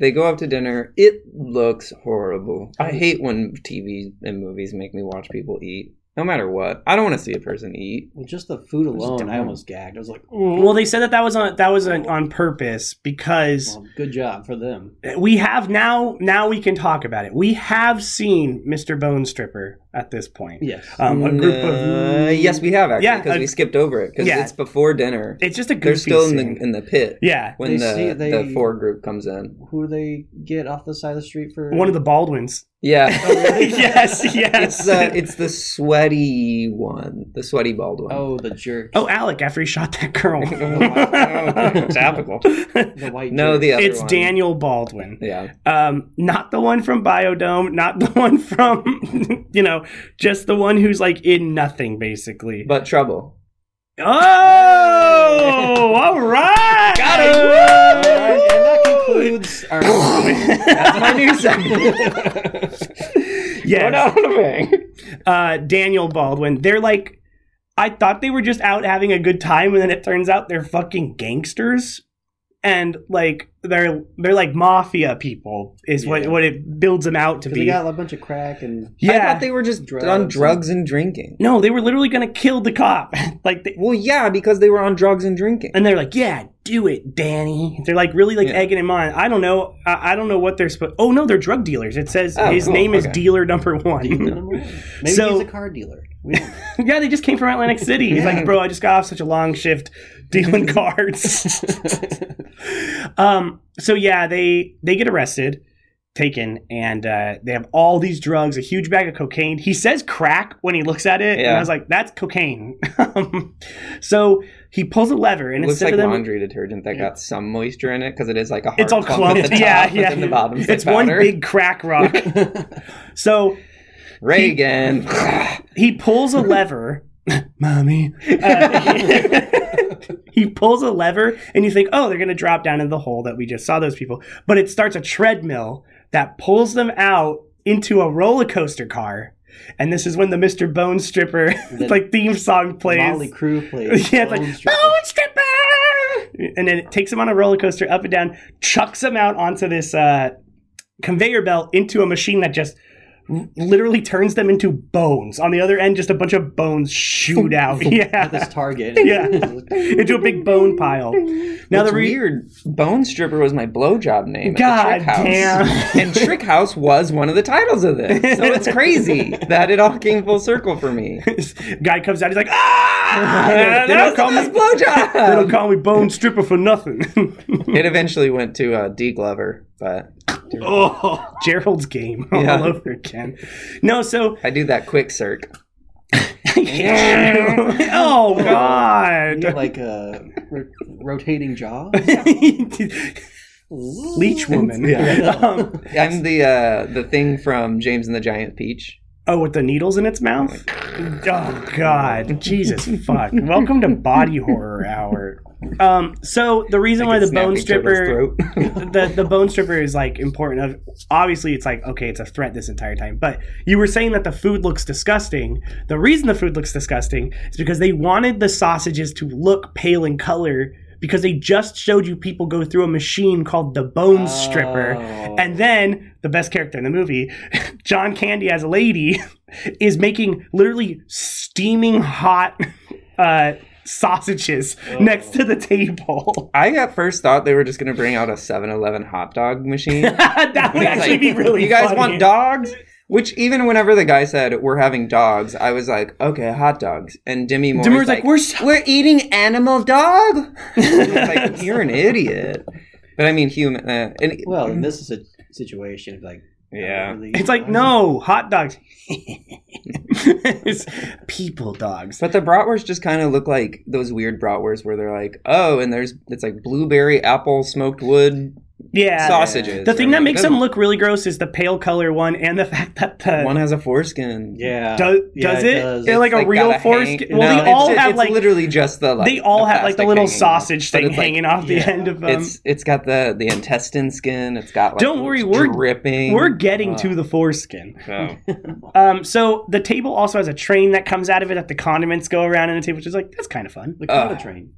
They go out to dinner. It looks horrible. I hate when TV and movies make me watch people eat, no matter what. I don't want to see a person eat. well, just the food alone, I almost gagged. I was like, oh, Well, they said that that was on that was on, on purpose because well, good job for them. we have now now we can talk about it. We have seen Mr. Bone Stripper at this point. Yes. Um, a group Uh, of yes, we have actually Yeah, because uh, we skipped over it because yeah. it's before dinner. It's just a goofy They're still in the in the pit yeah, when They the see- they- the four group comes in. Who do they get off the side of the street for? one of the Baldwins. Yeah, <laughs> <laughs> yes, yes. it's uh, it's the sweaty one, the sweaty bald one. Oh, the jerk. oh, Alec after he shot that girl. <laughs> Topical. the white. No, jerk. the other it's one. Daniel Baldwin. Yeah, Um, not the one from Biodome, not the one from, you know, just the one who's like in nothing, basically. but trouble. oh, all right, got Alright, and that concludes our. <laughs> That's my new segment. <laughs> Yes. Out on a bang. uh, Daniel Baldwin. They're like, I thought they were just out having a good time, and then it turns out they're fucking gangsters, and like they're they're like mafia people is what Yeah. what it builds them out to be. they got a bunch of crack and. I yeah, thought they were just Drugs on drugs and drinking. no, they were literally gonna kill the cop. <laughs> like, they, Well, yeah, because they were on drugs and drinking. and they're like, "Yeah, do it, Danny." They're like really like Yeah. egging him on. I don't know. I, I don't know what they're supposed. Oh no, they're drug dealers. It says Oh, his cool. name is Okay. Dealer Number One. <laughs> <laughs> Maybe So- he's a car dealer. We don't know. yeah, they just came from Atlantic City. He's like, bro, I just got off such a long shift <laughs> dealing <laughs> cards. um, so yeah, they they get arrested, taken, and uh, they have all these drugs, a huge bag of cocaine. He says crack when he looks at it, and I was like, that's cocaine. <laughs> Um, so he pulls a lever, and It looks like of them, laundry detergent that got some moisture in it because it is like a hard it's all clumped. Yeah, yeah. the bottom's like it's one powder. big crack rock. so Reagan. he pulls a lever. Mommy. Uh, <laughs> he pulls a lever, and you think, oh, they're going to drop down in the hole that we just saw those people. But it starts a treadmill that pulls them out into a roller coaster car. And this is when the Mr. Bone Stripper <laughs> like theme song plays. Molly Crew plays. <laughs> Yeah, it's like Bone Stripper. Bone Stripper, and then it takes him on a roller coaster up and down, chucks him out onto this uh, conveyor belt into a machine that just literally turns them into bones. On the other end, just a bunch of bones shoot <laughs> out. At this target. <laughs> yeah, into a big bone pile. Now What's the re- weird, Bone Stripper was my blowjob name. at God the Trick House. damn. and Trick House was one of the titles of this. So it's <laughs> crazy that it all came full circle for me. guy comes out, he's like, ah! they don't call me blowjob. They don't call me Bone Stripper for nothing. It eventually went to uh, D Glover, but oh, <laughs> Gerald's game <laughs> Yeah. all over again. No, so I do that quick circ. <laughs> oh God! like a ro- rotating jaw. Leech woman. Yeah. Um, I'm the uh, the thing from James and the Giant Peach. oh, with the needles in its mouth. Oh God! Jesus fuck! Welcome to Body Horror Hour. Um, so the reason why the bone stripper, <laughs> the the bone stripper is like important. Of obviously, it's like okay, it's a threat this entire time. But you were saying that the food looks disgusting. The reason the food looks disgusting is because they wanted the sausages to look pale in color because they just showed you people go through a machine called the bone stripper. Oh. And then the best character in the movie, <laughs> John Candy as a lady, <laughs> is making literally steaming hot uh, sausages next to the table. I at first thought they were just going to bring out a 7-Eleven hot dog machine. <laughs> that would actually Like, be really. You guys funny. want dogs? Which even whenever the guy said we're having dogs, I was like, okay, hot dogs. And Demi Moore Demi was like, like, "We're so- we're eating animal dog. <laughs> Was like, you're an idiot. But I mean, human. Uh, and, Well, in this is a situation of like Yeah. really- It's like no hot dogs. <laughs> it's people dogs. But the bratwurst just kind of look like those weird bratwursts where they're like, oh, and there's it's like blueberry, apple, smoked wood Yeah, sausages. The thing that like, makes them look really gross is the pale color one, and the <laughs> fact that the one has a foreskin. Yeah. does, Yeah, does it it? does. They're like It's a real got hang- foreskin. Well, No, they it's all ju- have it's like literally just the like. they all the have like the little hanging off. sausage thing it's, like, hanging off the yeah. end of them. It's it's got the the intestine skin. It's got like Don't worry, we're- ripping. We're getting Uh, to the foreskin. so. <laughs> Um, so the table also has a train that comes out of it that the condiments go around in the table, which is like that's kind of fun. the Coda Ugh. train.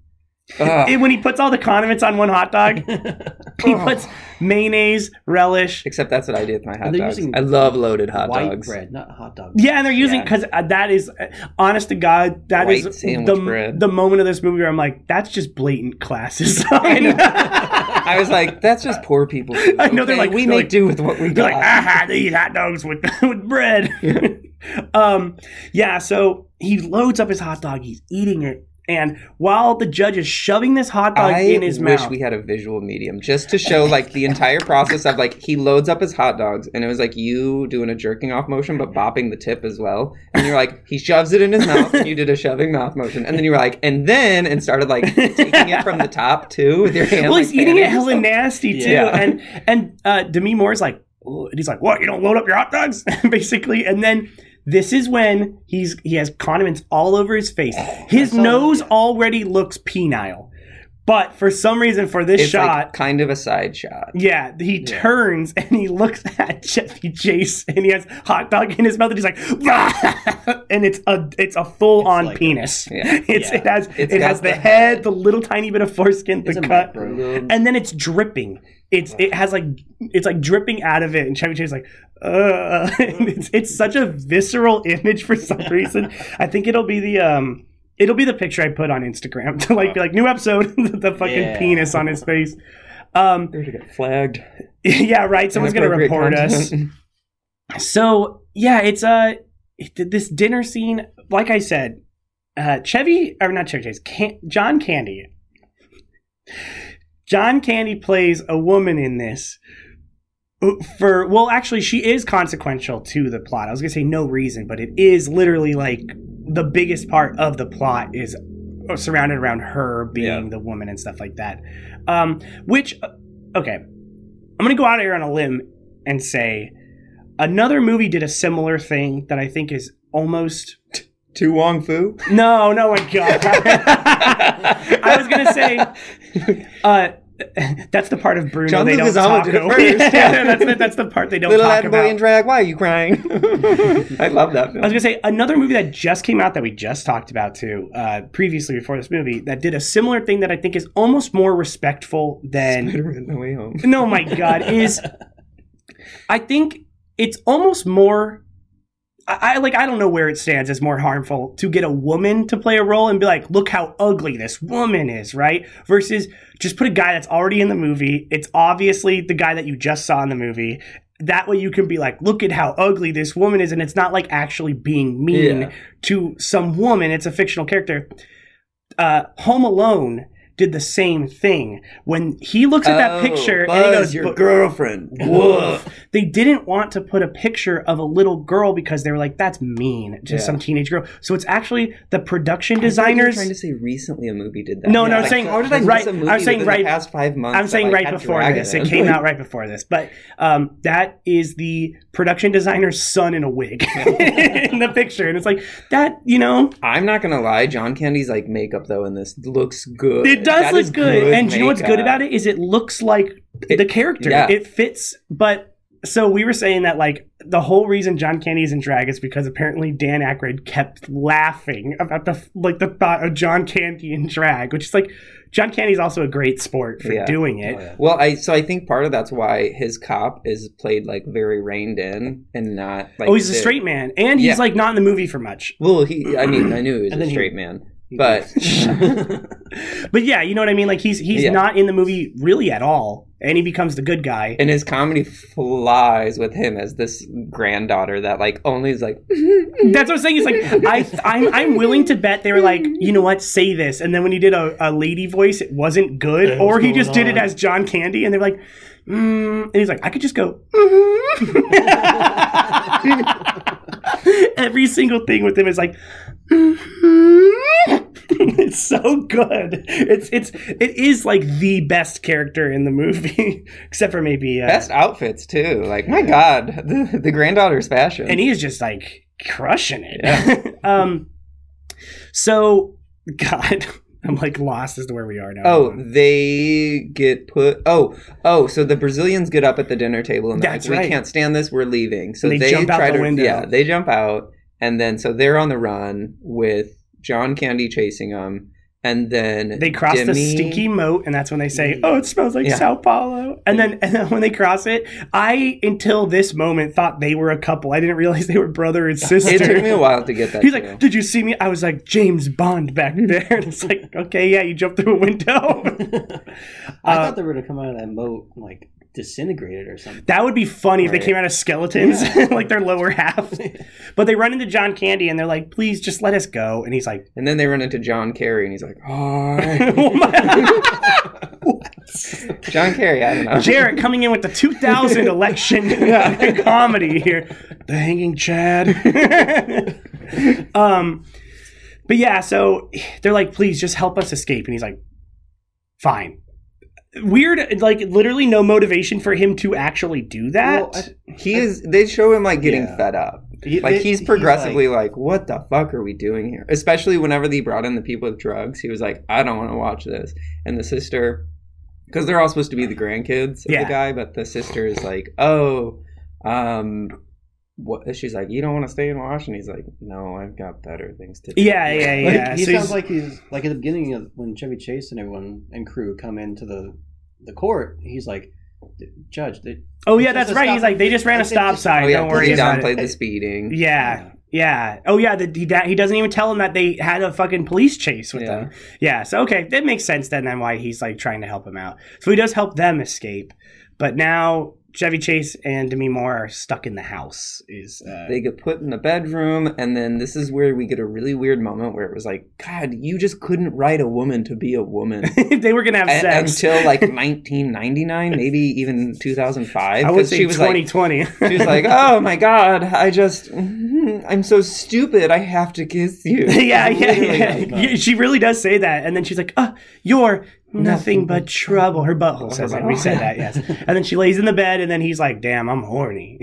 Ugh. And when he puts all the condiments on one hot dog, <laughs> he puts mayonnaise, relish. Except that's what I do with my hot And they're dogs. using I love loaded hot White dogs. bread, not hot dogs. Yeah, and they're using Yeah. because that is, uh, honest to God, that is White sandwich the bread. the moment of this movie where I'm like, that's just blatant classism. <laughs> <laughs> I was like, that's just poor people. food, I know, they're okay? like- we they're make like- do with what we They're got. like, aha, they eat hot dogs with with bread. um, yeah. So he loads up his hot dog. He's eating it, and while the judge is shoving this hot dog I in his mouth, I wish mouth, we had a visual medium just to show like the entire process of like he loads up his hot dogs and it was like you doing a jerking off motion but bopping the tip as well and you're like he shoves it in his mouth and you did a shoving mouth motion and then you were like and then and started like taking it from the top too with your hand. well, like, he's eating it fanning hella nasty too, Yeah. and and uh, Demi Moore's like, "Oh," and he's like, what? You don't load up your hot dogs, <laughs> basically, and then. This is when he's he has condiments all over his face. <sighs> His nose already looks penile, but for some reason, for this It's shot, like kind of a side shot. Yeah, he turns and he looks <laughs> at Chevy Chase and he has hot dog in his mouth and he's like, and it's a it's a full on like- penis. Yeah. It's it has It's it has the, the head, the little tiny bit of foreskin, It's the cut, and then it's dripping. It's it has like it's like dripping out of it, and Chevy Chase is like, <laughs> it's it's such a visceral image for some reason. <laughs> I think it'll be the um. It'll be the picture I put on Instagram <laughs> to like be like new episode, <laughs> the fucking Yeah. penis on his face. Um, We're gonna get flagged. <laughs> yeah, right. Someone's gonna Inappropriate report us. So yeah, it's uh it- this dinner scene. Like I said, uh, Chevy or not Chevy Chase, Can- John Candy. John Candy plays a woman in this. Uh, For well, actually, she is consequential to the plot. I was gonna say no reason, but it is literally like the biggest part of the plot is surrounded around her being Yeah. the woman and stuff like that. Um, which, uh, okay, I'm gonna go out here on a limb and say another movie did a similar thing that I think is almost <laughs> To Wong Foo. no, no, my god. <laughs> <laughs> I was gonna say, uh, <laughs> that's the part of Bruno John they don't talk about. first. <laughs> Yeah, <laughs> that's, the, that's the part they don't Little talk boy about. in drag. Why are you crying? I love that I was gonna say another movie that just came out that we just talked about too, uh, previously before this movie, that did a similar thing that I think is almost more respectful than Spider-Man: No Way Home. no my god is i think it's almost more I, I like i don't know where it stands as more harmful to get a woman to play a role and be like look how ugly this woman is right? Versus just put a guy that's already in the movie. It's obviously the guy that you just saw in the movie. That way you can be like look at how ugly this woman is. And it's not like actually being mean Yeah. to some woman. It's a fictional character. Uh, Home Alone did the same thing. When he looks at that Oh, picture and he goes, your girlfriend. Woof. <laughs> they didn't want to put a picture of a little girl because they were like, that's mean to Yeah. some teenage girl. So it's actually the production designers. I designers. trying to say recently a movie did that. No, no, I'm Like, saying- how did I right, I'm saying right- the past five months? I'm that, saying like, right before this. It came out right before this. But um, that is the production designer's son in a wig <laughs> in the picture. And it's like, that, you know, I'm not gonna lie, John Candy's like makeup though in this looks good. It does That look is good. and do you know what's good about it is it looks like It- the character. yeah. It fits. But so we were saying that like the whole reason John Candy is in drag is because apparently Dan Aykroyd kept laughing about the like the thought of John Candy in drag, which is like John Candy's also a great sport for Yeah. doing it. Oh, yeah. Well, I so I think part of that's why his cop is played like very reined in and not like oh, he's a straight man, and he's Yeah. like not in the movie for much. Well, he I mean I knew he was a then he- straight man. But <laughs> <laughs> But yeah, you know what I mean. Like he's he's Yeah. not in the movie really at all, and he becomes the good guy. and his comedy flies with him as this granddaughter that like only is like <laughs> That's what I'm saying. He's like, I, I'm, I'm willing to bet they were like, you know what, say this. And then when he did a, a lady voice, it wasn't good. Yeah, or he just going did it as John Candy, and they're like, mm. and he's like, I could just go. "Mhm." Every single thing with him is like. "Mhm." <laughs> it's so good. It's it's it is like the best character in the movie, <laughs> except for maybe uh, best outfits too. Like my god, the, the granddaughter's fashion. and he is just like crushing it. <laughs> um, so God, I'm like lost as to where we are now. Oh, they get put. Oh, oh. So the Brazilians get up at the dinner table and they're That's like, "We can't stand this. We're leaving." So They they, jump out try the to. window. Yeah, they jump out, and then so they're on the run with John Candy chasing them, and then they cross the stinky moat, and that's when they say, "Oh, it smells like Yeah. Sao Paulo." And then, <laughs> and then when they cross it, I until this moment thought they were a couple. I didn't realize they were brother and sister. <laughs> It took me a while to get that. <laughs> He's too. like, "Did you see me?" I was like, "James Bond back there." And it's like, "Okay, yeah, you jumped through a window." I Uh, thought they were gonna come out of that moat like disintegrated or something. That would be funny if they came out of skeletons, <laughs> like their lower half. <laughs> But they run into John Candy and they're like, "Please, just let us go." And he's like, and then they run into John Kerry, and he's like. "Oh. <laughs> John Kerry. I don't know. Jarrett coming in with the 2000 election comedy here. The Hanging Chad. um, but yeah, so they're like, please just help us escape. And he's like, fine. Weird, like literally no motivation for him to actually do that. Well, He is. They show him like getting Yeah. fed up. He- Like they- he's he's progressively like- like, what the fuck are we doing here? Especially whenever they brought in the people with drugs, he was like, I don't want to watch this. And the sister, because they're all supposed to be the grandkids of Yeah. the guy, but the sister is like, oh, um, what? She's like, you don't want to stay in watch, and he's like, no, I've got better things to do. yeah, yeah, <laughs> Like, yeah. he So sounds he's- like he's like at the beginning of when Chevy Chase and everyone and crew come into the the court. He's like, Judge, they, oh yeah, that's right. He's like, they just ran a stop just- sign. Oh yeah, don't worry he about downplayed it. the speeding. Yeah. Yeah. Oh, yeah. The, he, da- he doesn't even tell him that they had a fucking police chase with Yeah. them. Yeah. So okay, that makes sense then. Then why he's like trying to help him out. So he does help them escape, but now Chevy Chase and Demi Moore are stuck in the house. Is uh, They get put in the bedroom, and then this is where we get a really weird moment where it was like, God, you just couldn't write a woman to be a woman. <laughs> they were gonna have A- sex until like <laughs> 1999, maybe even 2005. I would say she was like, 2020. she was like, <laughs> "Oh my god, I just, mhm, I'm so stupid. I have to kiss you." yeah, yeah, yeah. She really does say that, and then she's like, "Uh, you're nothing but trouble." Her butthole says it. We said that, yes. <laughs> And then she lays in the bed, and then he's like, "Damn, I'm horny."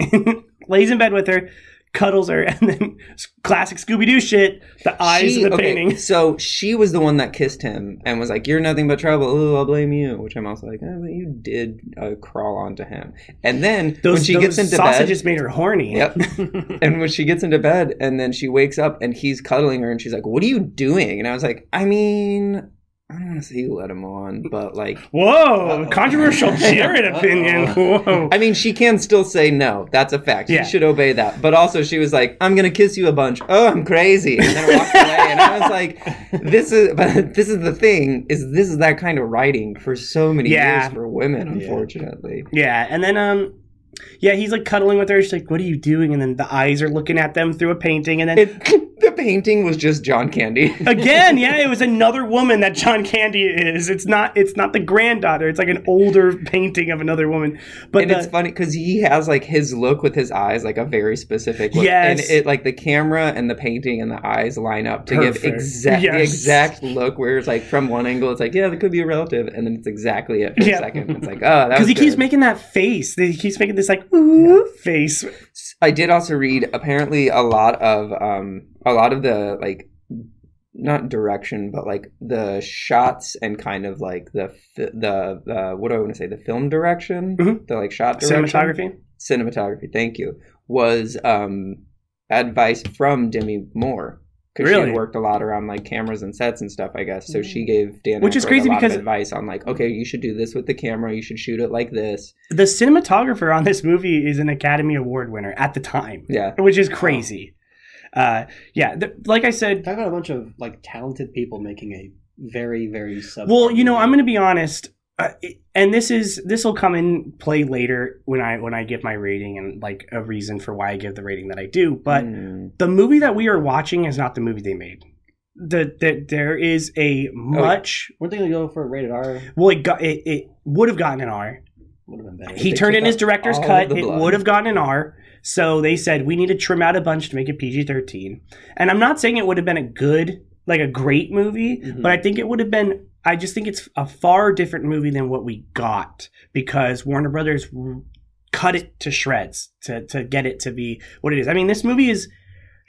<laughs> lays in bed with her, cuddles her, <laughs> and then classic Scooby Doo shit. The eyes she- of the okay, painting. So she was the one that kissed him and was like, "You're nothing but trouble. Ooh, I'll blame you." Which I'm also like, "Oh, but you did uh, crawl onto him." And then Those, when she gets into sausages bed, made her horny. Yep. and when she gets into bed and then she wakes up and he's cuddling her and she's like, What are you doing? And I was like, I mean, I don't want to say you let him on, but like, Whoa, controversial <laughs> Jared opinion. <laughs> Whoa. I mean, she can still say no. That's a fact. Yeah. She should obey that. But also, she was like, "I'm gonna kiss you a bunch." Oh, I'm crazy, and then walked away. And I was like, <laughs> "This is." But this is the thing: is this is that kind of writing for so many Yeah. years for women, unfortunately. Yeah, and then um, yeah, he's like cuddling with her. She's like, "What are you doing?" And then the eyes are looking at them through a painting, and then It, <laughs> the painting was just John Candy. <laughs> again, yeah, it was another woman that John Candy is. It's not. It's not the granddaughter. It's like an older painting of another woman. But and the, it's funny because he has like his look with his eyes, like a very specific look. Yes. And it like the camera and the painting and the eyes line up to give Perfect. exact the exact look where it's like from one angle it's like, yeah, that could be a relative, and then it's exactly it for Yeah. a second. It's like, oh, that <laughs> because he keeps making that face. He keeps making this like ooh face. I did also read apparently a lot of um a lot of the like not direction but like the shots and kind of like the the uh, what do I want to say the film direction Mhm. the like shot direction Cinematography. cinematography thank you was um advice from Demi Moore because she Really? had worked a lot around like cameras and sets and stuff I guess so she gave Dan Which is crazy a lot because- of advice on like okay you should do this with the camera you should shoot it like this The cinematographer on this movie is an Academy Award winner at the time. yeah which is crazy. uh, yeah, th- like I said, Talk about a bunch of like talented people making a very very sub. Well, you know, I'm going to be honest, uh, and this is this will come in play later when I when I give my rating and like a reason for why I give the rating that I do. But Mm. the movie that we are watching is not the movie they made. The, the there is a much weren't they gonna go for a rated R? well it got it, it would have gotten an R. Would have been better. He turned in his director's cut. It would have gotten an R. So they said we need to trim out a bunch to make it PG thirteen. And I'm not saying it would have been a good, like a great movie, Mhm. but I think it would have been. I just think it's a far different movie than what we got because Warner Brothers cut it to shreds to to get it to be what it is. I mean, this movie is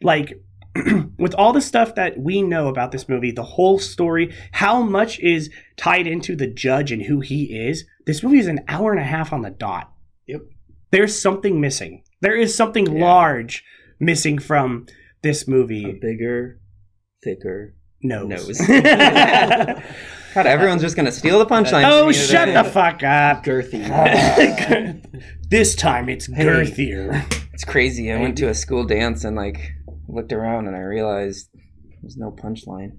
like. <clears throat> with all the stuff that we know about this movie, the whole story, how much is tied into the judge and who he is, this movie is an hour and a half on the dot. Yep. There's something missing. There is something large missing from this A movie. bigger, thicker. Nose. nose. <laughs> <laughs> God, everyone's just gonna steal the punchline. oh, shut today. the fuck up. girthy. <laughs> this time it's girthier. It's crazy. I went to a school dance and like looked around and I realized there's no punchline.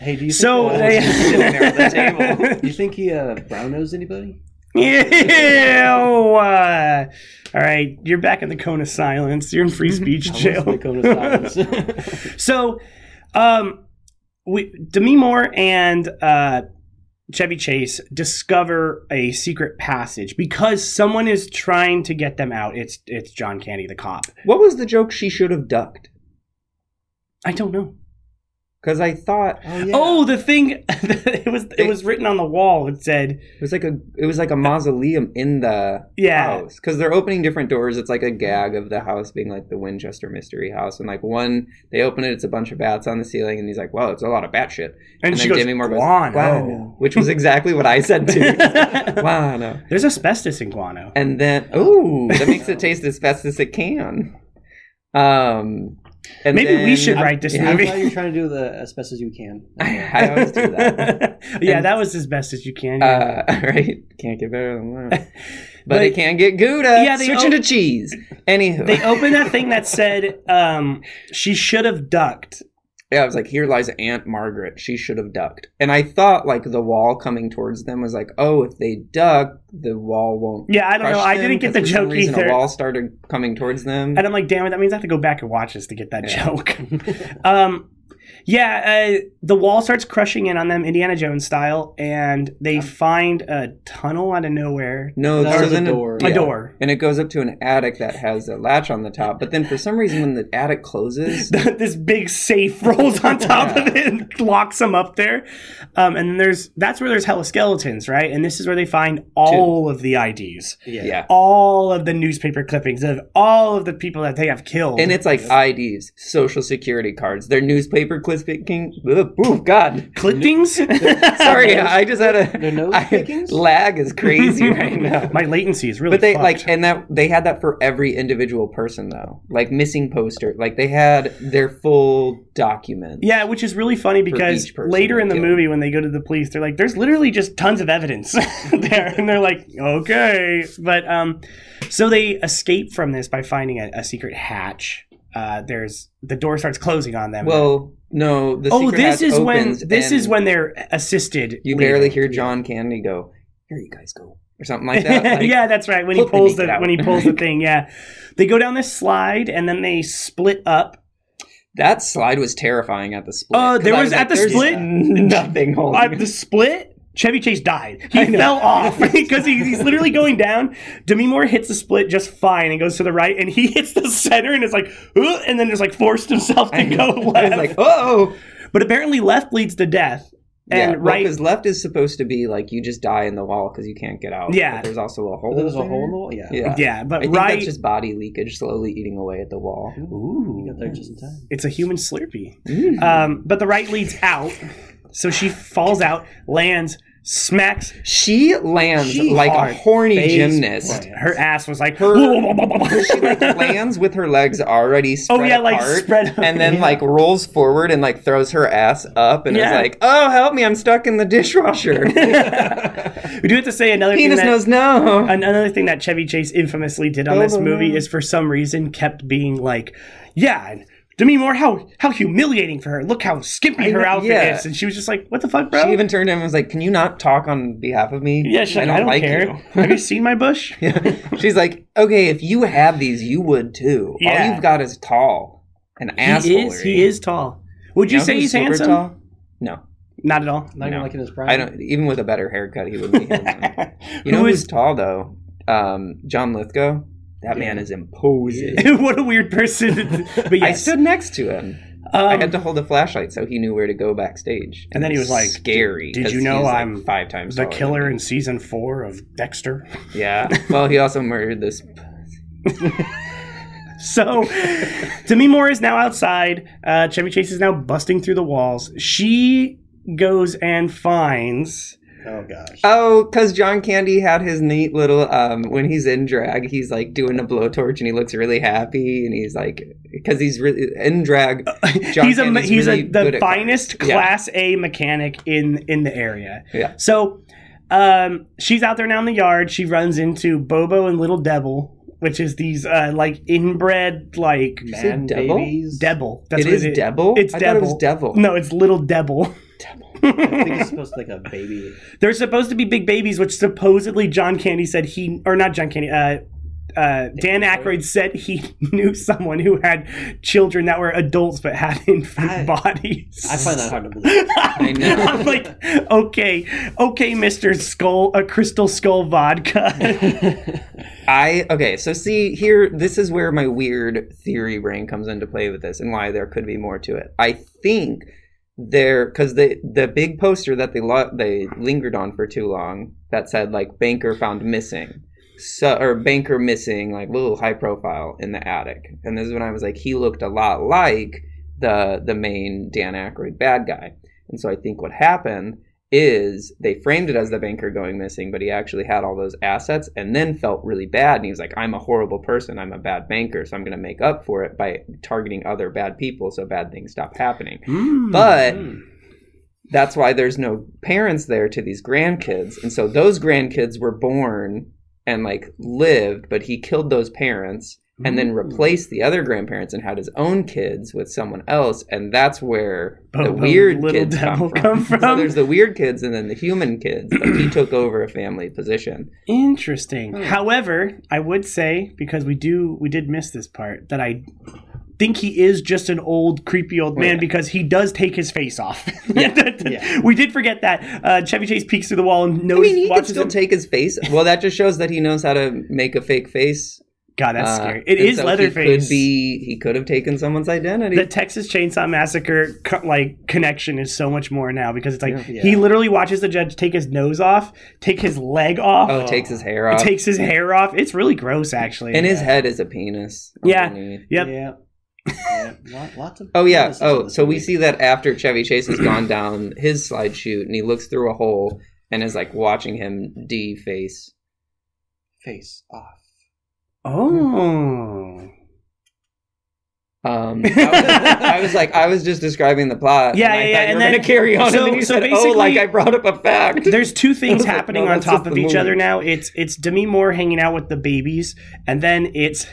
hey, do you think, So they sitting there at the <laughs> table. do you think he uh, brown nosed anybody? Yeah. uh, all right, you're back in the cone of silence. You're in free <laughs> speech I was jail. the cone of silence. So, um, we Demi Moore and uh, Chevy Chase discover a secret passage because someone is trying to get them out. It's it's John Candy, the cop. What was the joke she should have ducked? I don't know. Because I thought oh yeah. Oh, the thing <laughs> it was it was written on the wall. It said, it was like a it was like a mausoleum in the Yeah. house because they're opening different doors. It's like a gag of the house being like the Winchester Mystery House, and like one they open it, it's a bunch of bats on the ceiling, and he's like, "Wow, it's a lot of bat shit." and, she goes, goes, guano. "Guano," which was exactly what I said too. <laughs> <laughs> Guano. There's asbestos in guano. And then, oh, that makes it taste as fast as it can. Um, and Maybe we should write this Yeah, I'm movie. you're trying to do the as best as you can. <laughs> I, I always do that. <laughs> yeah, And- that was as best as you can. yeah. Uh, <laughs> right? Can't get better than that. But, But- it can get Gouda. Yeah, they Switching o- to cheese. Anywho. they opened that thing that said um, she should have ducked. Yeah, I was like, here lies Aunt Margaret. She should have ducked. And I thought, like, the wall coming towards them was like, oh, if they duck, the wall won't. Yeah, I don't know. I didn't get the joke reason either. A wall started coming towards them. And I'm like, damn it, that means I have to go back and watch this to get that Yeah. joke. <laughs> um, yeah, uh, the wall starts crushing in on them, Indiana Jones style, and they find a tunnel out of nowhere. No, That so was a door. A yeah. door. And it goes up to an attic that has a latch on the top. But then for some reason, when the attic closes, <laughs> this big safe rolls on top <laughs> Yeah. of it and locks them up there. Um, and there's that's where there's hella skeletons, right? And this is where they find all of the IDs, Yeah. yeah. all of the newspaper clippings of all of the people that they have killed. And it's like IDs, social security cards, their newspaper clipping. Ugh, Oh God! clippings. <laughs> Sorry, I just had a Their nose I- pickings? lag is crazy <laughs> right now. My latency is really. but they fucked. like, and that they had that for every individual person though, like missing poster. Like they had their full document. Yeah, which is really funny because each person later in the killed. movie, when they go to the police, they're like, "There's literally just tons of evidence <laughs> there," and they're like, "Okay." But um, so they escape from this by finding a, a secret hatch. Uh, there's the door starts closing on them. Well, no. The oh, this is when this is when they're assisted. you leaving. barely hear John Candy go. Here you guys go, or something like <laughs> that. Like, yeah, that's right. When he pulls the out. when he pulls the <laughs> thing, yeah, they go down this slide and then they split up. That slide was terrifying at the split. Uh, there I was- at the split- <laughs> nothing holding. At the split, Chevy Chase died. He fell off <laughs> because he, he's literally going down. Demi Moore hits the split just fine and goes to the right, and he <laughs> hits the center and is like, "Ugh," and then just like forced himself to go left. like, oh, but apparently, left leads to death, and yeah, right. because left is supposed to be like you just die in the wall because you can't get out. Yeah. but there's also a hole. There a hole in the wall. Yeah. Yeah, yeah, but I think right. that's just body leakage slowly eating away at the wall. Ooh, You got there just in time. it's a human Slurpee. Um, but the right leads out, so she falls out, lands, smacks She lands She like hard. a horny gymnast. plant. her ass was like Her- she like lands with her legs already <laughs> oh, spread Oh, yeah, like, apart, spread and then like rolls forward and like throws her ass up and Yeah. is like, "Oh, help me! I'm stuck in the dishwasher." <laughs> we do have to say another thing Penis that, knows no. another thing that Chevy Chase infamously did on this Oh, movie is for some reason kept being like, yeah, and Demi Moore, how how humiliating for her. Look how skimpy her outfit yeah. is. And she was just like, what the fuck, bro? She even turned to him and was like, "Can you not talk on behalf of me? yeah, she's like, I don't, like care. you." <laughs> Have you seen my bush? <laughs> She's like, "Okay, if you have these, you would too. All you've got is tall and He asshole. is. He is tall. Would you, know say who's he's handsome? Tall? No, Not at all. Not even like in his prime. I don't. Even with a better haircut, he wouldn't be <laughs> handsome. You know Who who's is- tall though? Um, John Lithgow. That man is imposing. <laughs> what a weird person. <laughs> but I yes. stood next to him. um, I had to hold a flashlight so he knew where to go backstage. And then he was like, "Scary." "Did 'cause you know he's, like, I'm five times the taller than killer me." in season four of Dexter. <laughs> Yeah. Well, he also murdered this. So, Demi Moore is now outside. Uh, Chevy Chase is now busting through the walls. She goes and finds. Oh gosh. Oh, because John Candy had his neat little um when he's in drag, he's like doing a blowtorch and he looks really happy and he's like because he's really in drag. John <laughs> he's a he's really a the finest cars. Yeah. Class A mechanic in in the area. Yeah. So, um, she's out there now in the yard. She runs into Bobo and Little Devil, which is these uh like inbred like Man devil? babies. Devil. That's It what is it is. devil. It's I devil. Thought it was devil. No, it's Little Devil. <laughs> I think it's <laughs> supposed to be like a baby. They're supposed to be big babies, which supposedly John Candy said he, or not John Candy, uh, uh, Dan Aykroyd said he <laughs> knew someone who had children that were adults but had <laughs> infant I- bodies. I find that hard to believe. I know. I'm like, okay, okay, Mister Skull, a Crystal Skull vodka. I okay, so see here, this is where my weird theory brain comes into play with this, and why there could be more to it. I think there because the the big poster that they lo- they lingered on for too long that said like banker found missing, so or banker missing like little high profile in the attic, and this is when I was like he looked a lot like the the main Dan Aykroyd bad guy, and so I think what happened is they framed it as the banker going missing, but he actually had all those assets and then felt really bad. And he was like, I'm a horrible person. I'm a bad banker. So I'm going to make up for it by targeting other bad people so bad things stop happening. Hmm. But that's why there's no parents there to these grandkids. And so those grandkids were born and like lived, but he killed those parents and then replaced the other grandparents and had his own kids with someone else. And that's where the weird little kids devil come from. come <laughs> So there's the weird kids and then the human kids, he took over a family position. Interesting. Hmm. However, I would say because we do we did miss this part that I think he is just an old creepy old man Yeah. because he does take his face off. Yeah. <laughs> We did forget that. Uh, Chevy Chase peeks through the wall and knows I mean, he watches still him. take his face. Well, that just shows that he knows how to make a fake face. God, that's Uh, scary. It is so Leatherface. He could be. He could have taken someone's identity. the Texas Chainsaw Massacre co- like connection is so much more now because it's like Yeah. he literally watches the judge take his nose off, take his leg off, oh, takes his hair off, takes his hair off. It's really gross, actually. and his head is a penis. Yeah. underneath. Yep. Yeah. <laughs> yeah. Lot, lots of. Oh yeah. Oh, this so we see that after Chevy Chase has gone down his slide chute, and he looks through a hole and is like watching him deface. face off. Oh. Um, I, was, I was like, I was just describing the plot. Yeah, and I yeah, yeah, and then- gonna carry on, so- and then you so said, "Oh, basically- like I brought up a fact." There's two things <laughs> I was like, happening no, on top of the each other now. It's it's Demi Moore hanging out with the babies, and then it's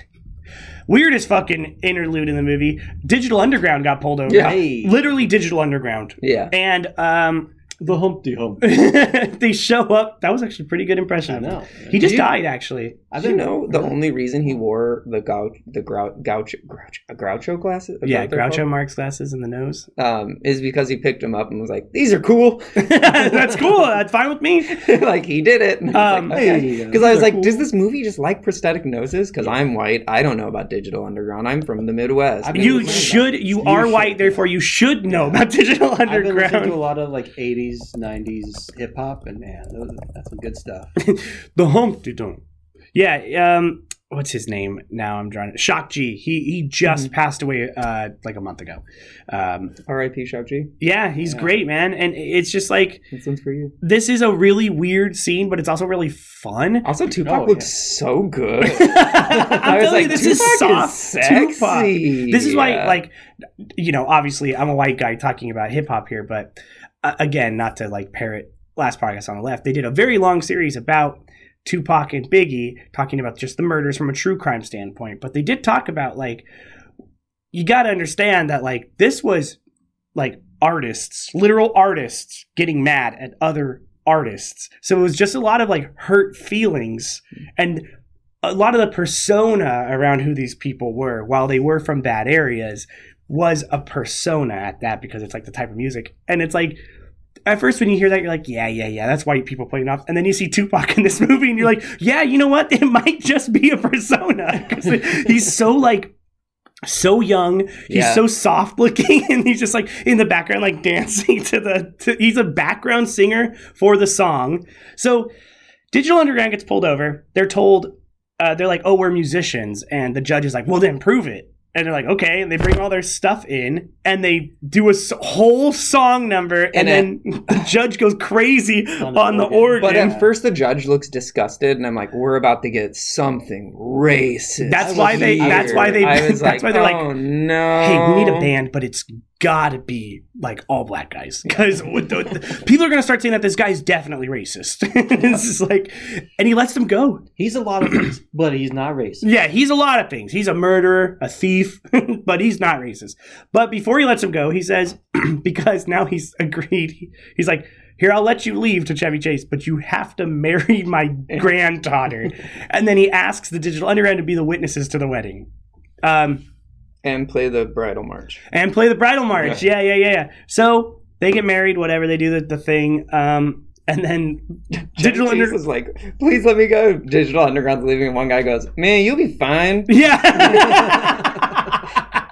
weirdest fucking interlude in the movie. Digital Underground got pulled over. Yeah. Hey. Literally Digital Underground. yeah. And um The Humpty Hump. <laughs> they show up. That was actually a pretty good impression. I know. He just you- died actually. I've Do you been know the only reason he wore the gouch, the grou- gouch, grouch, Groucho glasses? Yeah, Groucho called? Marx glasses in the nose. um, is because he picked him up and was like, "These are cool." <laughs> <laughs> That's cool. That's fine with me. <laughs> like he did it. Um, Because Hey, I was these are like, cool. does this movie just like prosthetic noses? Because I'm white. I don't know about Digital Underground. I'm from the Midwest. I've You should. You You are should, white, therefore you should know about Digital Underground. I've been listening to a lot of like '80s, '90s hip hop, and man, that's some good stuff. the Humpty Dump. Yeah. Um. what's his name now? I'm drawing to Shock G. He he just Mm-hmm. passed away uh, like a month ago. Um, R.I.P. Shock G. yeah, he's great, man, and it's just like This one's for you. this is a really weird scene, but it's also really fun. Also, Tupac Oh, looks yeah. so good. <laughs> <laughs> I'm was telling like, you, this Tupac is is soft sexy. Tupac. This is why, Yeah. like, you know, obviously, I'm a white guy talking about hip hop here, but uh, again, not to like parrot last podcast on the left, they did a very long series about Tupac and Biggie, talking about just the murders from a true crime standpoint. But they did talk about like, you got to understand that like this was like artists, literal artists, getting mad at other artists. So it was just a lot of like hurt feelings and a lot of the persona around who these people were, while they were from bad areas, was a persona at that because it's like the type of music. And it's like, at first when you hear that, you're like, yeah, yeah, yeah, that's white people playing off. And then you see Tupac in this <laughs> movie and you're like, yeah, you know what? <laughs> It might just be a persona <laughs> because he's so like, so young, he's Yeah. so soft looking, and he's just like in the background, like dancing to the. To, he's a background singer for the song. So, Digital Underground gets pulled over. They're told, uh, they're like, "Oh, we're musicians," and the judge is like, "Well, then prove it." And they're like, "Okay," and they bring all their stuff in, and they do a s- whole song number, and, And then the judge goes crazy on, <laughs> On the the organ. organ. But at first, the judge looks disgusted, and I'm like, "We're about to get something racist." That's why was they. That's why they. I was <laughs> that's like, why they're like, "Oh no!" hey, we need a band, but it's gotta be like all black guys <laughs> because people are gonna start saying that this guy's definitely racist. <laughs> it's like, and he lets them go. He's a lot of things, <clears throat> but he's not racist. Yeah, he's a lot of things. He's a murderer, a thief, <laughs> but he's not racist. But before he lets him go, he says, <clears throat> because now he's agreed, he's like, here, I'll let you leave to Chevy Chase, but you have to marry my granddaughter. and then he asks the Digital Underground to be the witnesses to the wedding. Um, and play the bridal march. and play the bridal march. Yeah, yeah, yeah. yeah. So they get married, whatever they do the, the thing, um, and then <laughs> digital Chase under is like, "Please let me go." Digital Underground's leaving, and one guy goes, "Man, you'll be fine." <laughs> yeah.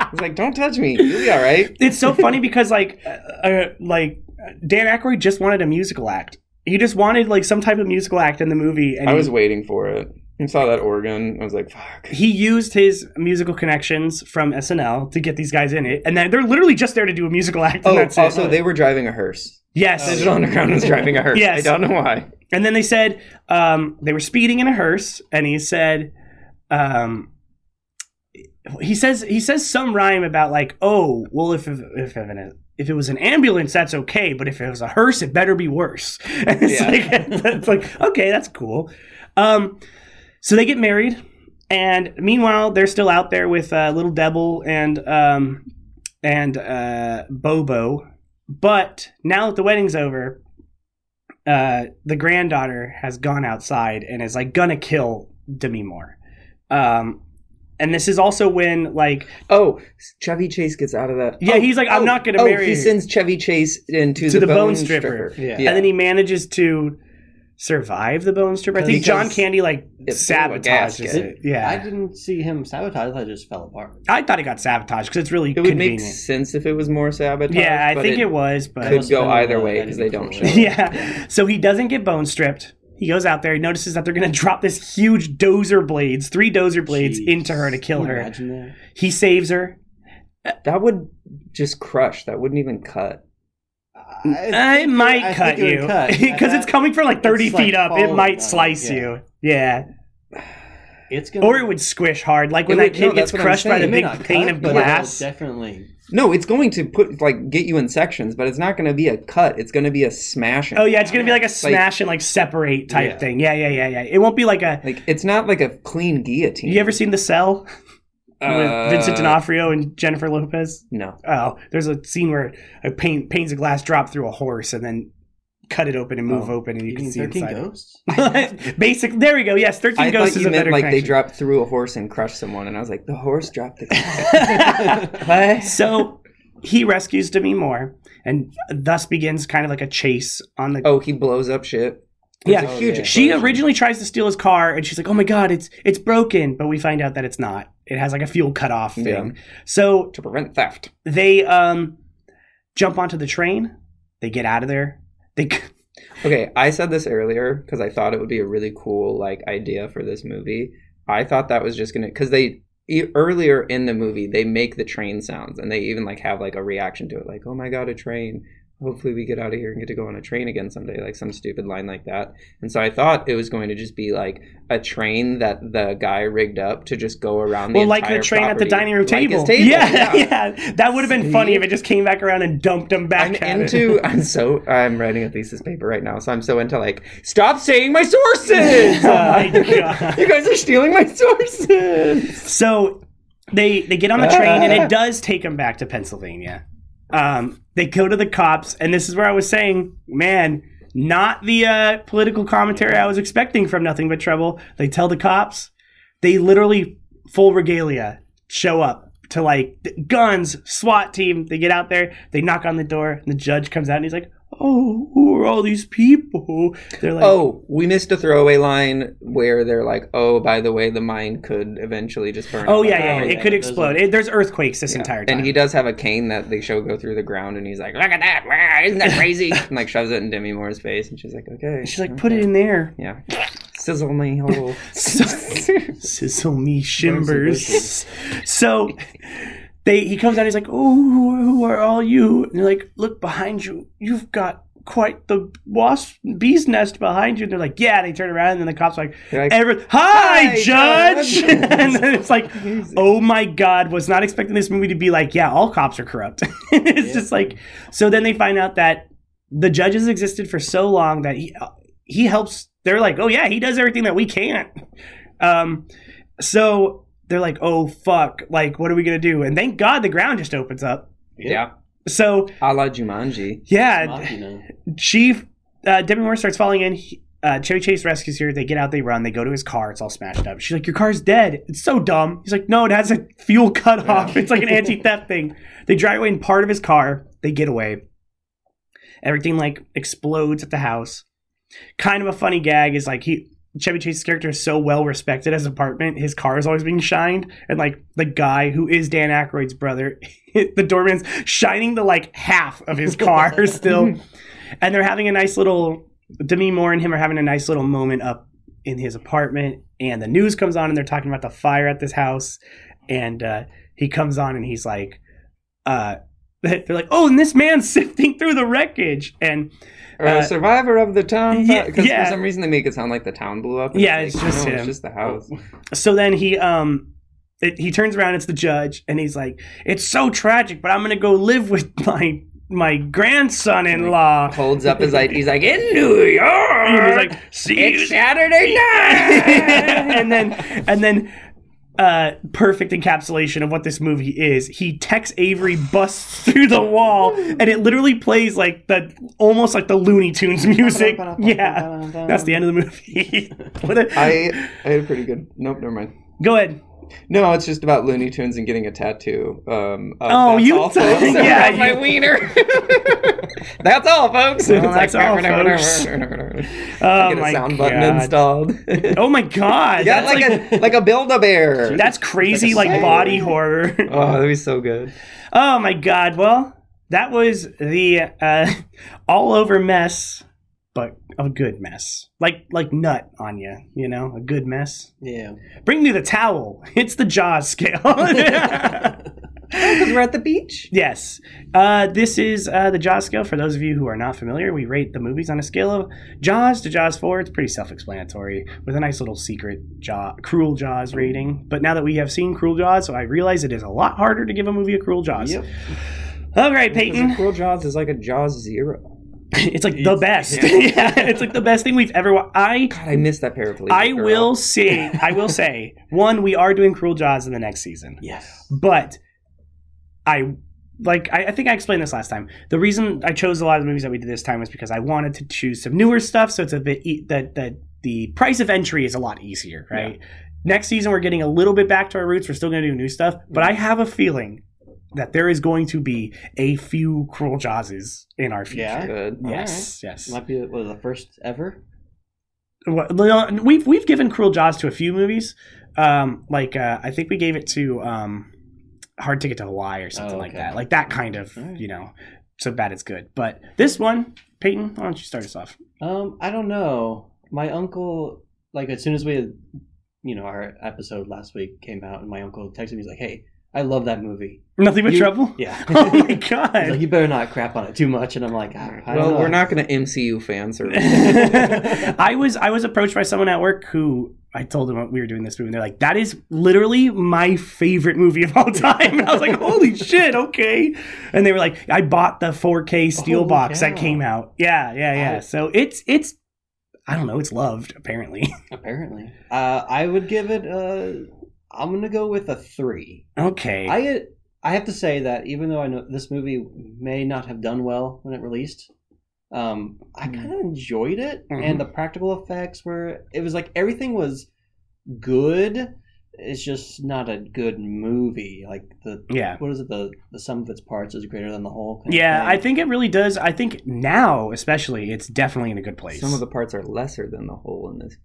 <laughs> He's like, "Don't touch me. You'll be all right." it's so funny because like uh, uh, like Dan Aykroyd just wanted a musical act. He just wanted like some type of musical act in the movie, and I he- was waiting for it. I saw that organ. I was like, "Fuck." he used his musical connections from SNL to get these guys in it, and then they're literally just there to do a musical act. Oh, that's it. also, they were driving a hearse. yes, Digital Underground was driving a hearse. Yes. I don't know why. And then they said um, they were speeding in a hearse, and he said, um, he says he says some rhyme about like, oh, well, if if if, if it was an ambulance, that's okay, but if it was a hearse, it better be worse. And <laughs> it's Yeah. like, <laughs> it's like okay, that's cool. Um, so they get married, and meanwhile, they're still out there with uh, little Devil and um, and uh, Bobo. But now that the wedding's over, uh, the granddaughter has gone outside and is like gonna kill Demi Moore. Um, and this is also when like Oh, Chevy Chase gets out of that. Yeah, Oh, he's like, "I'm oh, not gonna marry. oh, marry He sends Chevy Chase into To the, the bone, bone stripper. stripper. Yeah. and then he manages to survive the bone strip. I think John Candy like It's sabotages it. Yeah, I didn't see him sabotage. I just fell apart. I thought it got sabotaged because it's really It would convenient. make sense if it was more sabotage. yeah, I think it, was, but could go either way because they don't show. for it. it. yeah. So he doesn't get bone stripped. He goes out there. He notices that they're going to drop this huge dozer blades, three dozer blades, Jeez. into her to kill her. Imagine that. He saves her. That would just crush. That wouldn't even cut. I think might I cut you because <laughs> it's coming from like thirty It's, like, feet up. It might slice you, yeah. you. Yeah, It's gonna, or it would squish hard, like when It that would- kid no, gets that's what I'm crushed by the saying. It may big pane cut, of glass. Definitely. No, it's going to put like get you in sections, but it's not going to be a cut. It's going to be a smashing. Oh yeah, it's gonna be like a smash and like separate type Yeah. thing. Yeah, yeah, yeah, yeah. It won't be like a. Like it's not like a clean guillotine. You ever seen The Cell <laughs> with Uh, Vincent D'Onofrio and Jennifer Lopez? No. Oh, there's a scene where a pane, panes of glass drop through a horse and then cut it open and move Oh. open, and you You can see 13 inside. ghosts? <laughs> Basic. There we go. Yes, thirteen I ghosts is you a meant better like they connection. dropped through a horse and crushed someone, and I was like, the horse dropped the guy. <laughs> what? So he rescues Demi Moore, and thus begins kind of like a chase on the. Oh, he blows up shit. Yeah, It's a huge she originally tries to steal his car, and she's like, "Oh my god, it's it's broken," but we find out that it's not. It has like a fuel cutoff thing. Yeah. So to prevent theft. they um jump onto the train. They get out of there. They <laughs> Okay, I said this earlier because I thought it would be a really cool like idea for this movie. I thought that was just gonna because they e- earlier in the movie they make the train sounds and they even like have like a reaction to it, like oh my god, a train. Hopefully we get out of here and get to go on a train again someday, like some stupid line like that. And so I thought it was going to just be like a train that the guy rigged up to just go around. The. Well, the like the train at the dining room like his table. Yeah, yeah, <laughs> That would have been See? funny if it just came back around and dumped him back I'm at it. into. <laughs> I'm so. I'm writing a thesis paper right now, so I'm so into like. Stop saying my sources. <laughs> Oh my God. you guys are stealing my sources. So they they get on the train and it does take them back to Pennsylvania. Um, they go to the cops, and this is where I was saying, man, not the uh, political commentary I was expecting from Nothing But Trouble. They tell the cops, they literally full regalia show up to like guns, SWAT team. They get out there, they knock on the door, and the judge comes out and he's like, "Oh, who are all these people?" They're like, Oh, we missed a throwaway line where they're like, "Oh, by the way, the mine could eventually just burn." Oh up." yeah, yeah, Oh, it yeah, could explode. It, there's earthquakes this Yeah. entire time. And he does have a cane that they show go through the ground, and he's like, "Look at that! Isn't that <laughs> crazy?" and like shoves it in Demi Moore's face, and she's like, "Okay." She's like, "Put it in there." Yeah, sizzle me hole. <laughs> Sizzle me shimbers. So they he comes out. He's like, "Oh, who, who are all you?" And they're like, "Look behind you. You've got quite the wasp bee's nest behind you." And they're like, "Yeah." And they turn around, and then the cops are like, like, Every- "Hi, "Hi, Judge." Judge." <laughs> and then it's like, "Oh my God!" Was not expecting this movie to be like, "Yeah, all cops are corrupt." <laughs> it's just like so. Then they find out that the judges existed for so long that he he helps. They're like, "Oh yeah, he does everything that we can't." Um, so they're like, "Oh fuck! Like, what are we gonna do?" And thank God the ground just opens up. yeah, So a la Jumanji. yeah, Machina. Chief uh, Demi Moore starts falling in. He, uh, Chevy Chase rescues her. They get out. They run. They go to his car. It's all smashed up. She's like, "Your car's dead. It's so dumb." He's like, "No, it has a fuel cut off. It's like an anti-theft thing." They drive away in part of his car. They get away. Everything like explodes at the house. Kind of a funny gag is like he Chevy Chase's character is so well respected as an apartment. His car is always being shined, and like the guy who is Dan Aykroyd's brother, <laughs> the doorman's shining the like half of his car <laughs> still, and they're having a nice little. Demi Moore and him are having a nice little moment up in his apartment, and the news comes on, and they're talking about the fire at this house, and uh, he comes on, and he's like, uh, <laughs> they're like, oh, and this man's sifting through the wreckage, and Or Uh, a survivor of the town. yeah, Because yeah. for some reason they make it sound like the town blew up. and Yeah, like, it's just no, him. It's just the house. <laughs> so then he um it, he turns around it's the judge and he's like it's so tragic but i'm gonna go live with <laughs> my my grandson-in-law Holds up his ID. He's like, in New <laughs> York. and he's like see it's you Saturday night. and then and then uh perfect encapsulation of what this movie is he Tex Avery busts <laughs> through the wall and it literally plays like the almost like the Looney Tunes music <laughs> yeah that's the end of the movie <laughs> What a- I I had a pretty good. Nope, never mind. go ahead No, it's just about Looney Tunes and getting a tattoo. Um, of Oh, you- all, yeah, <laughs> Of my wiener. <laughs> that's all, folks. Well, that's all, <laughs> folks. oh Get a my sound button God. installed. Oh my god, yeah, that's like, like, a like a build a bear. that's crazy, like, body horror. Oh, that'd be so good. oh my god. Well, that was the uh, all over mess, but a good mess, like like nut on you. You know, a good mess. Yeah. Bring me the towel. <laughs> It's the Jaws scale. <laughs> <laughs> Because we're at the beach. Yes. Uh, this is uh, the Jaws scale. For those of you who are not familiar, we rate the movies on a scale of Jaws to Jaws 4. It's pretty self explanatory with a nice little secret Jaw, Cruel Jaws rating. But now that we have seen Cruel Jaws, so I realize it is a lot harder to give a movie a Cruel Jaws. Yep. All right, Peyton. Cruel Jaws is like a Jaws zero. <laughs> it's like the best. <laughs> <laughs> yeah, it's like the best thing we've ever watched. I. God, I missed that paraplegic I girl. will say, I will say, one, we are doing Cruel Jaws in the next season. Yes. But I like I, I think I explained this last time. The reason I chose a lot of the movies that we did this time was because I wanted to choose some newer stuff, so it's a bit e- that that the price of entry is a lot easier, right? Next season we're getting a little bit back to our roots. We're still going to do new stuff, but I have a feeling that there is going to be a few Cruel Jawses in our future. Yeah. Good. Yes, yes. Might be what, the first ever. What- We've we've given Cruel Jaws to a few movies. Um, like uh, I think we gave it to um, Hard Ticket to Hawaii or something Oh, like that. Like that kind of Alright. you know, so bad it's good. But this one, Peyton, why don't you start us off? Um, I don't know. My uncle, like as soon as we had you know, our episode last week came out, and my uncle texted me. He's like, "Hey, I love that movie." Nothing but You- trouble. <laughs> Yeah. Oh my <laughs> He's god. like, you better not crap on it too much. And I'm like, "Ah, I don't Well, know." we're not going to MCU fan service. I was I was approached by someone at work who I told them we were doing this movie and they're like, that is literally my favorite movie of all <laughs> time. And I was like, holy shit, okay. And they were like, I bought the 4K steel Holy box that cow. came out. Yeah, yeah, yeah. I- So it's it's I don't know, it's loved, apparently. Apparently, uh, I would give it. Uh, I'm gonna go with a three. okay. I I have to say that even though I know this movie may not have done well when it released, um, I Mm. kind of enjoyed it, Mhm. and the practical effects were. It was like everything was good. It's just not a good movie. Like the yeah. what is it? The the sum of its parts is greater than the whole. kind of Yeah, I think it really does. I think now, especially, it's definitely in a good place. Some of the parts are lesser than the whole in this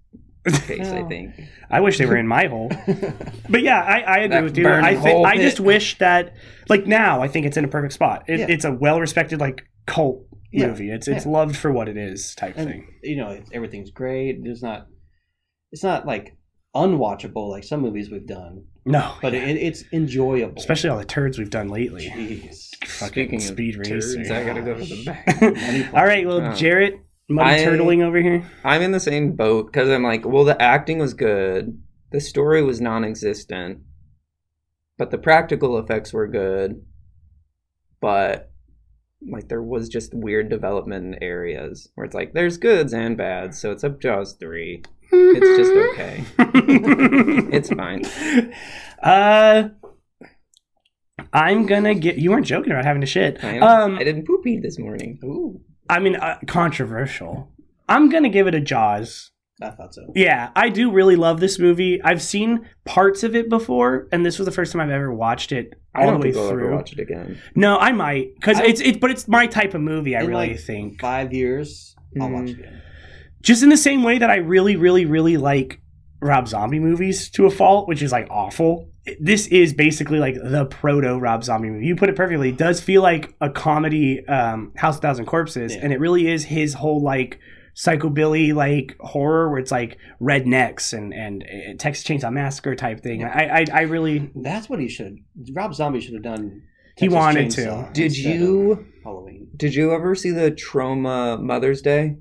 <laughs> case, I oh. think. I wish they were in my hole. <laughs> But yeah, I, I agree That with you. burning I think I just pit. wish that like now I think it's in a perfect spot. It, Yeah. It's a well respected like cult Yeah, movie. It's it's yeah. loved for what it is type and thing. you know it's, everything's great. There's not. It's not like unwatchable like some movies we've done, No, but yeah. it, it's enjoyable. especially all the turds we've done lately. Jeez. Fucking Speaking speed of racer. turds, I gotta go to the <laughs> back. all right, well, Oh. Jarrett, muddy turtling over here. I'm in the same boat because I'm like, well, the acting was good, the story was non-existent, but the practical effects were good, but like there was just weird development in areas where it's like there's goods and bads, so it's a Jaws three. It's just <laughs> okay. <laughs> It's fine. <laughs> Uh, I'm gonna get. You weren't joking about having to shit. I, Um, I didn't poop eat this morning. Ooh, I mean, uh, controversial. I'm gonna give it a Jaws. I thought so. Yeah, I do really love this movie. I've seen parts of it before, and this was the first time I've ever watched it all I don't the way think I'll ever through. watch it again. No, I might because I- it's it, but it's my type of movie. I In, really like, think Five years, I'll watch Mm. it again. just in the same way that I really, really, really like Rob Zombie movies to a fault, which is like awful. This is basically like the proto Rob Zombie movie. You put it perfectly. It does feel like a comedy, um, House of Thousand Corpses, Yeah. and it really is his whole like psychobilly like horror where it's like rednecks and and uh, Texas Chainsaw Massacre type thing. I, I I really That's what he should. Rob Zombie should have done. He Texas wanted to. Did you- Halloween? Did you ever see the Troma Mother's Day?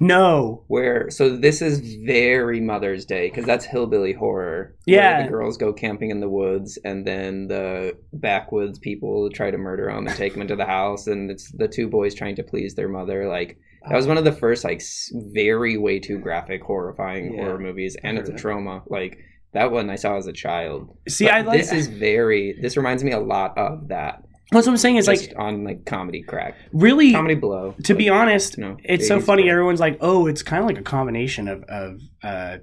No. where so this is very mother's day because that's hillbilly horror where Yeah. the girls go camping in the woods and then the backwoods people try to murder them and take them into the house and it's the two boys trying to please their mother like that was oh. one of the first like very way too graphic horrifying Yeah. horror movies and it's a trauma like that one i saw as a child See, But I like this is very this reminds me a lot of that That's what I'm saying. Is just like on like comedy crack really comedy blow to be honest, no, it's so funny. crack. Everyone's like, "Oh, it's kind of like a combination of of uh,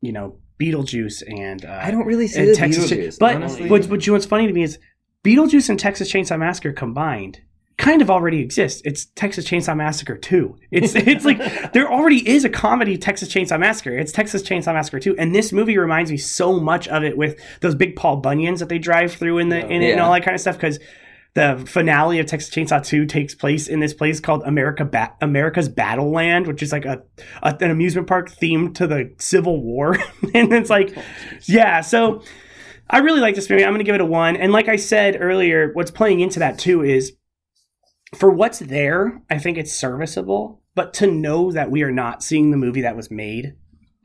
you know Beetlejuice and uh, i don't really see the Texas. Beetlejuice, Cha- but honestly. what you what's funny to me is Beetlejuice and Texas Chainsaw Massacre combined kind of already exists. It's Texas Chainsaw Massacre 2. It's <laughs> it's like there already is a comedy Texas Chainsaw Massacre. It's Texas Chainsaw Massacre 2. And this movie reminds me so much of it with those big Paul Bunyan's that they drive through in the in it and all that kind of stuff cuz the finale of Texas Chainsaw 2 takes place in this place called America ba- America's Battle Land, which is like a, a an amusement park themed to the Civil War. <laughs> and it's like oh, yeah, so I really like this movie. I'm going to give it a 1. And like I said earlier, what's playing into that too is for what's there, I think it's serviceable, but to know that we are not seeing the movie that was made,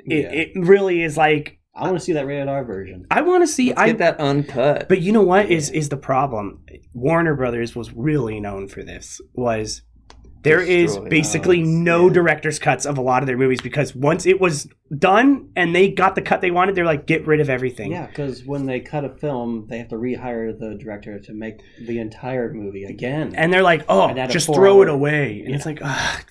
it, Yeah. it really is like I want to see that rated R version. I want to see Let's I get that uncut but you know what is is the problem? Warner Brothers was really known for this. Was there is Destroy basically us, no yeah. director's cuts of a lot of their movies because once it was done and they got the cut they wanted, they're like, get rid of everything. Yeah, because when they cut a film, they have to rehire the director to make the entire movie again. And they're like, oh, And add a just four throw it away. And it's like,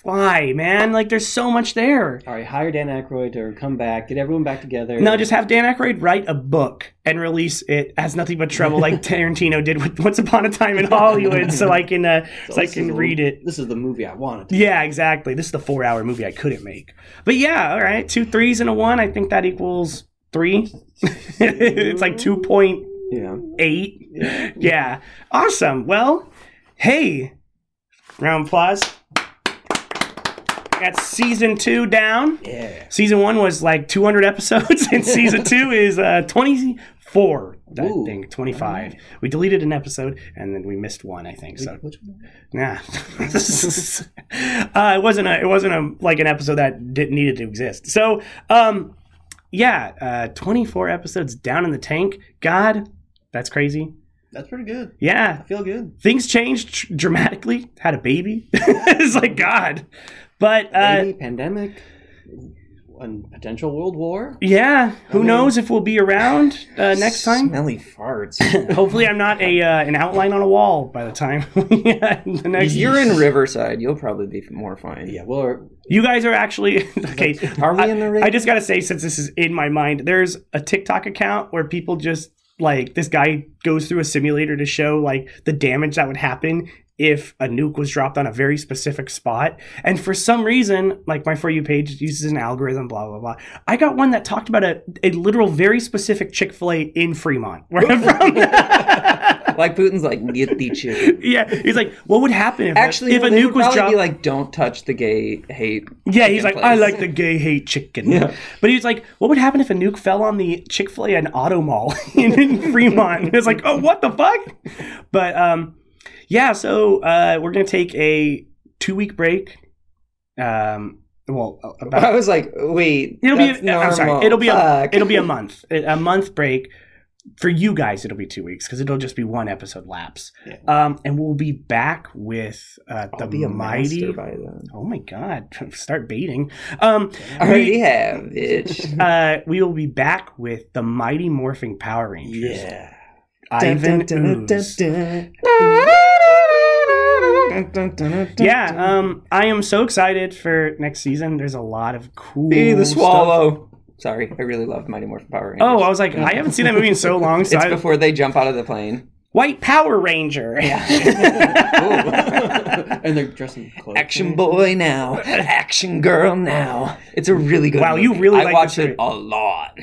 why, man? Like, there's so much there. All right, hire Dan Aykroyd to come back, get everyone back together. No, just have Dan Aykroyd write a book and release it as nothing but trouble, like <laughs> Tarantino did with Once Upon a Time in Hollywood, so I can uh, so, I this is can the- read it. This is the movie I wanted. To Yeah, exactly. This is the four-hour movie I couldn't make. But yeah, all right, two threes and a one. I think that equals three. <laughs> it's like two point yeah eight. Yeah, awesome. Well, hey, round of applause. That's season two down. Yeah. Season one was like 200 episodes, <laughs> and season two is uh, 24. I Ooh. think 25. We deleted an episode, and then we missed one. I think so. Which one? Nah, <laughs> uh, it wasn't a. It wasn't a like an episode that didn't needed to exist. So, um, yeah, uh, 24 episodes down in the tank. God, that's crazy. That's pretty good. I Yeah, feel good. things changed dramatically. Had a baby. <laughs> it's like God, but uh, Baby, pandemic, and potential world war. yeah, who mean- knows if we'll be around uh, <laughs> next time? Smelly farts. <laughs> Hopefully, I'm not a uh, an outline on a wall by the time. <laughs> yeah, the next You're in Riverside. You'll probably be more fine. Yeah, well, You guys are actually okay. Are we in the ring? I just gotta say, since this is in my mind, there's a TikTok account where people just like this guy goes through a simulator to show like the damage that would happen if a nuke was dropped on a very specific spot. And for some reason, like my For You page uses an algorithm, blah, blah, blah. I got one that talked about a, a literal very specific Chick fil A in Fremont, <laughs> where I'm from. <laughs> Like Putin's like, get the chicken. yeah. He's like, what would happen if, Actually, if no, a nuke was dropped? be like, don't touch the gay hate. Yeah, he's like, chicken I like the gay hate chicken. Yeah. But he's like, what would happen if a nuke fell on the Chick fil A and Auto Mall <laughs> in, in Fremont? It's like, oh, what the fuck? But um, yeah, so uh, we're going to take a two week break. Um, well, <laughs> I was like, wait. It'll be. A, I'm sorry. It'll be a. It'll be a <laughs> month. A month break. For you guys, it'll be two weeks because it'll just be one episode lapse. Yeah. Um, and we'll be back with uh, the be mighty. master by then. Oh my god! <laughs> Start baiting. Um, I already have, bitch. uh, we will be back with the Mighty Morphin Power Rangers. yeah. Ivan Ooze. <laughs> Yeah, um, I am so excited for next season. There's a lot of cool. Be the stuff. swallow. Sorry, I really loved Mighty Morphin Power Rangers. Oh, I was like, I haven't seen that movie in so <laughs> long. So it's I, before they jump out of the plane. White Power Ranger. <laughs> and they're dressing clothes. Action boy now, action girl now. It's a really good. Wow, you movie. really I like watched this it a lot.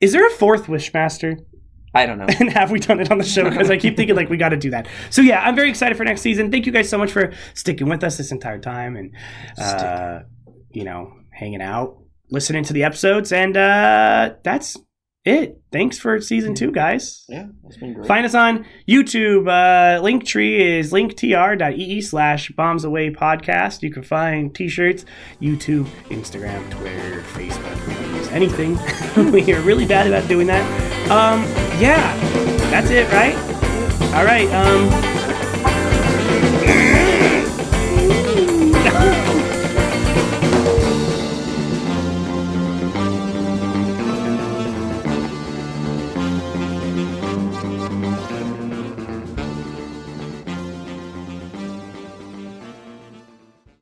Is there a fourth Wishmaster? I don't know. <laughs> and have we done it on the show? Because I keep thinking like we got to do that. So yeah, I'm very excited for next season. Thank you guys so much for sticking with us this entire time and uh, you know hanging out, listening to the episodes, and uh, that's it. Thanks for season two, guys. Yeah, that's been great. Find us on YouTube. Uh, Linktree is linktr.ee slash bombs away podcast. You can find t-shirts, YouTube, Instagram, Twitter, Facebook, movies, anything. <laughs> we are really bad about doing that. Um, yeah, that's it, right? All right. Um,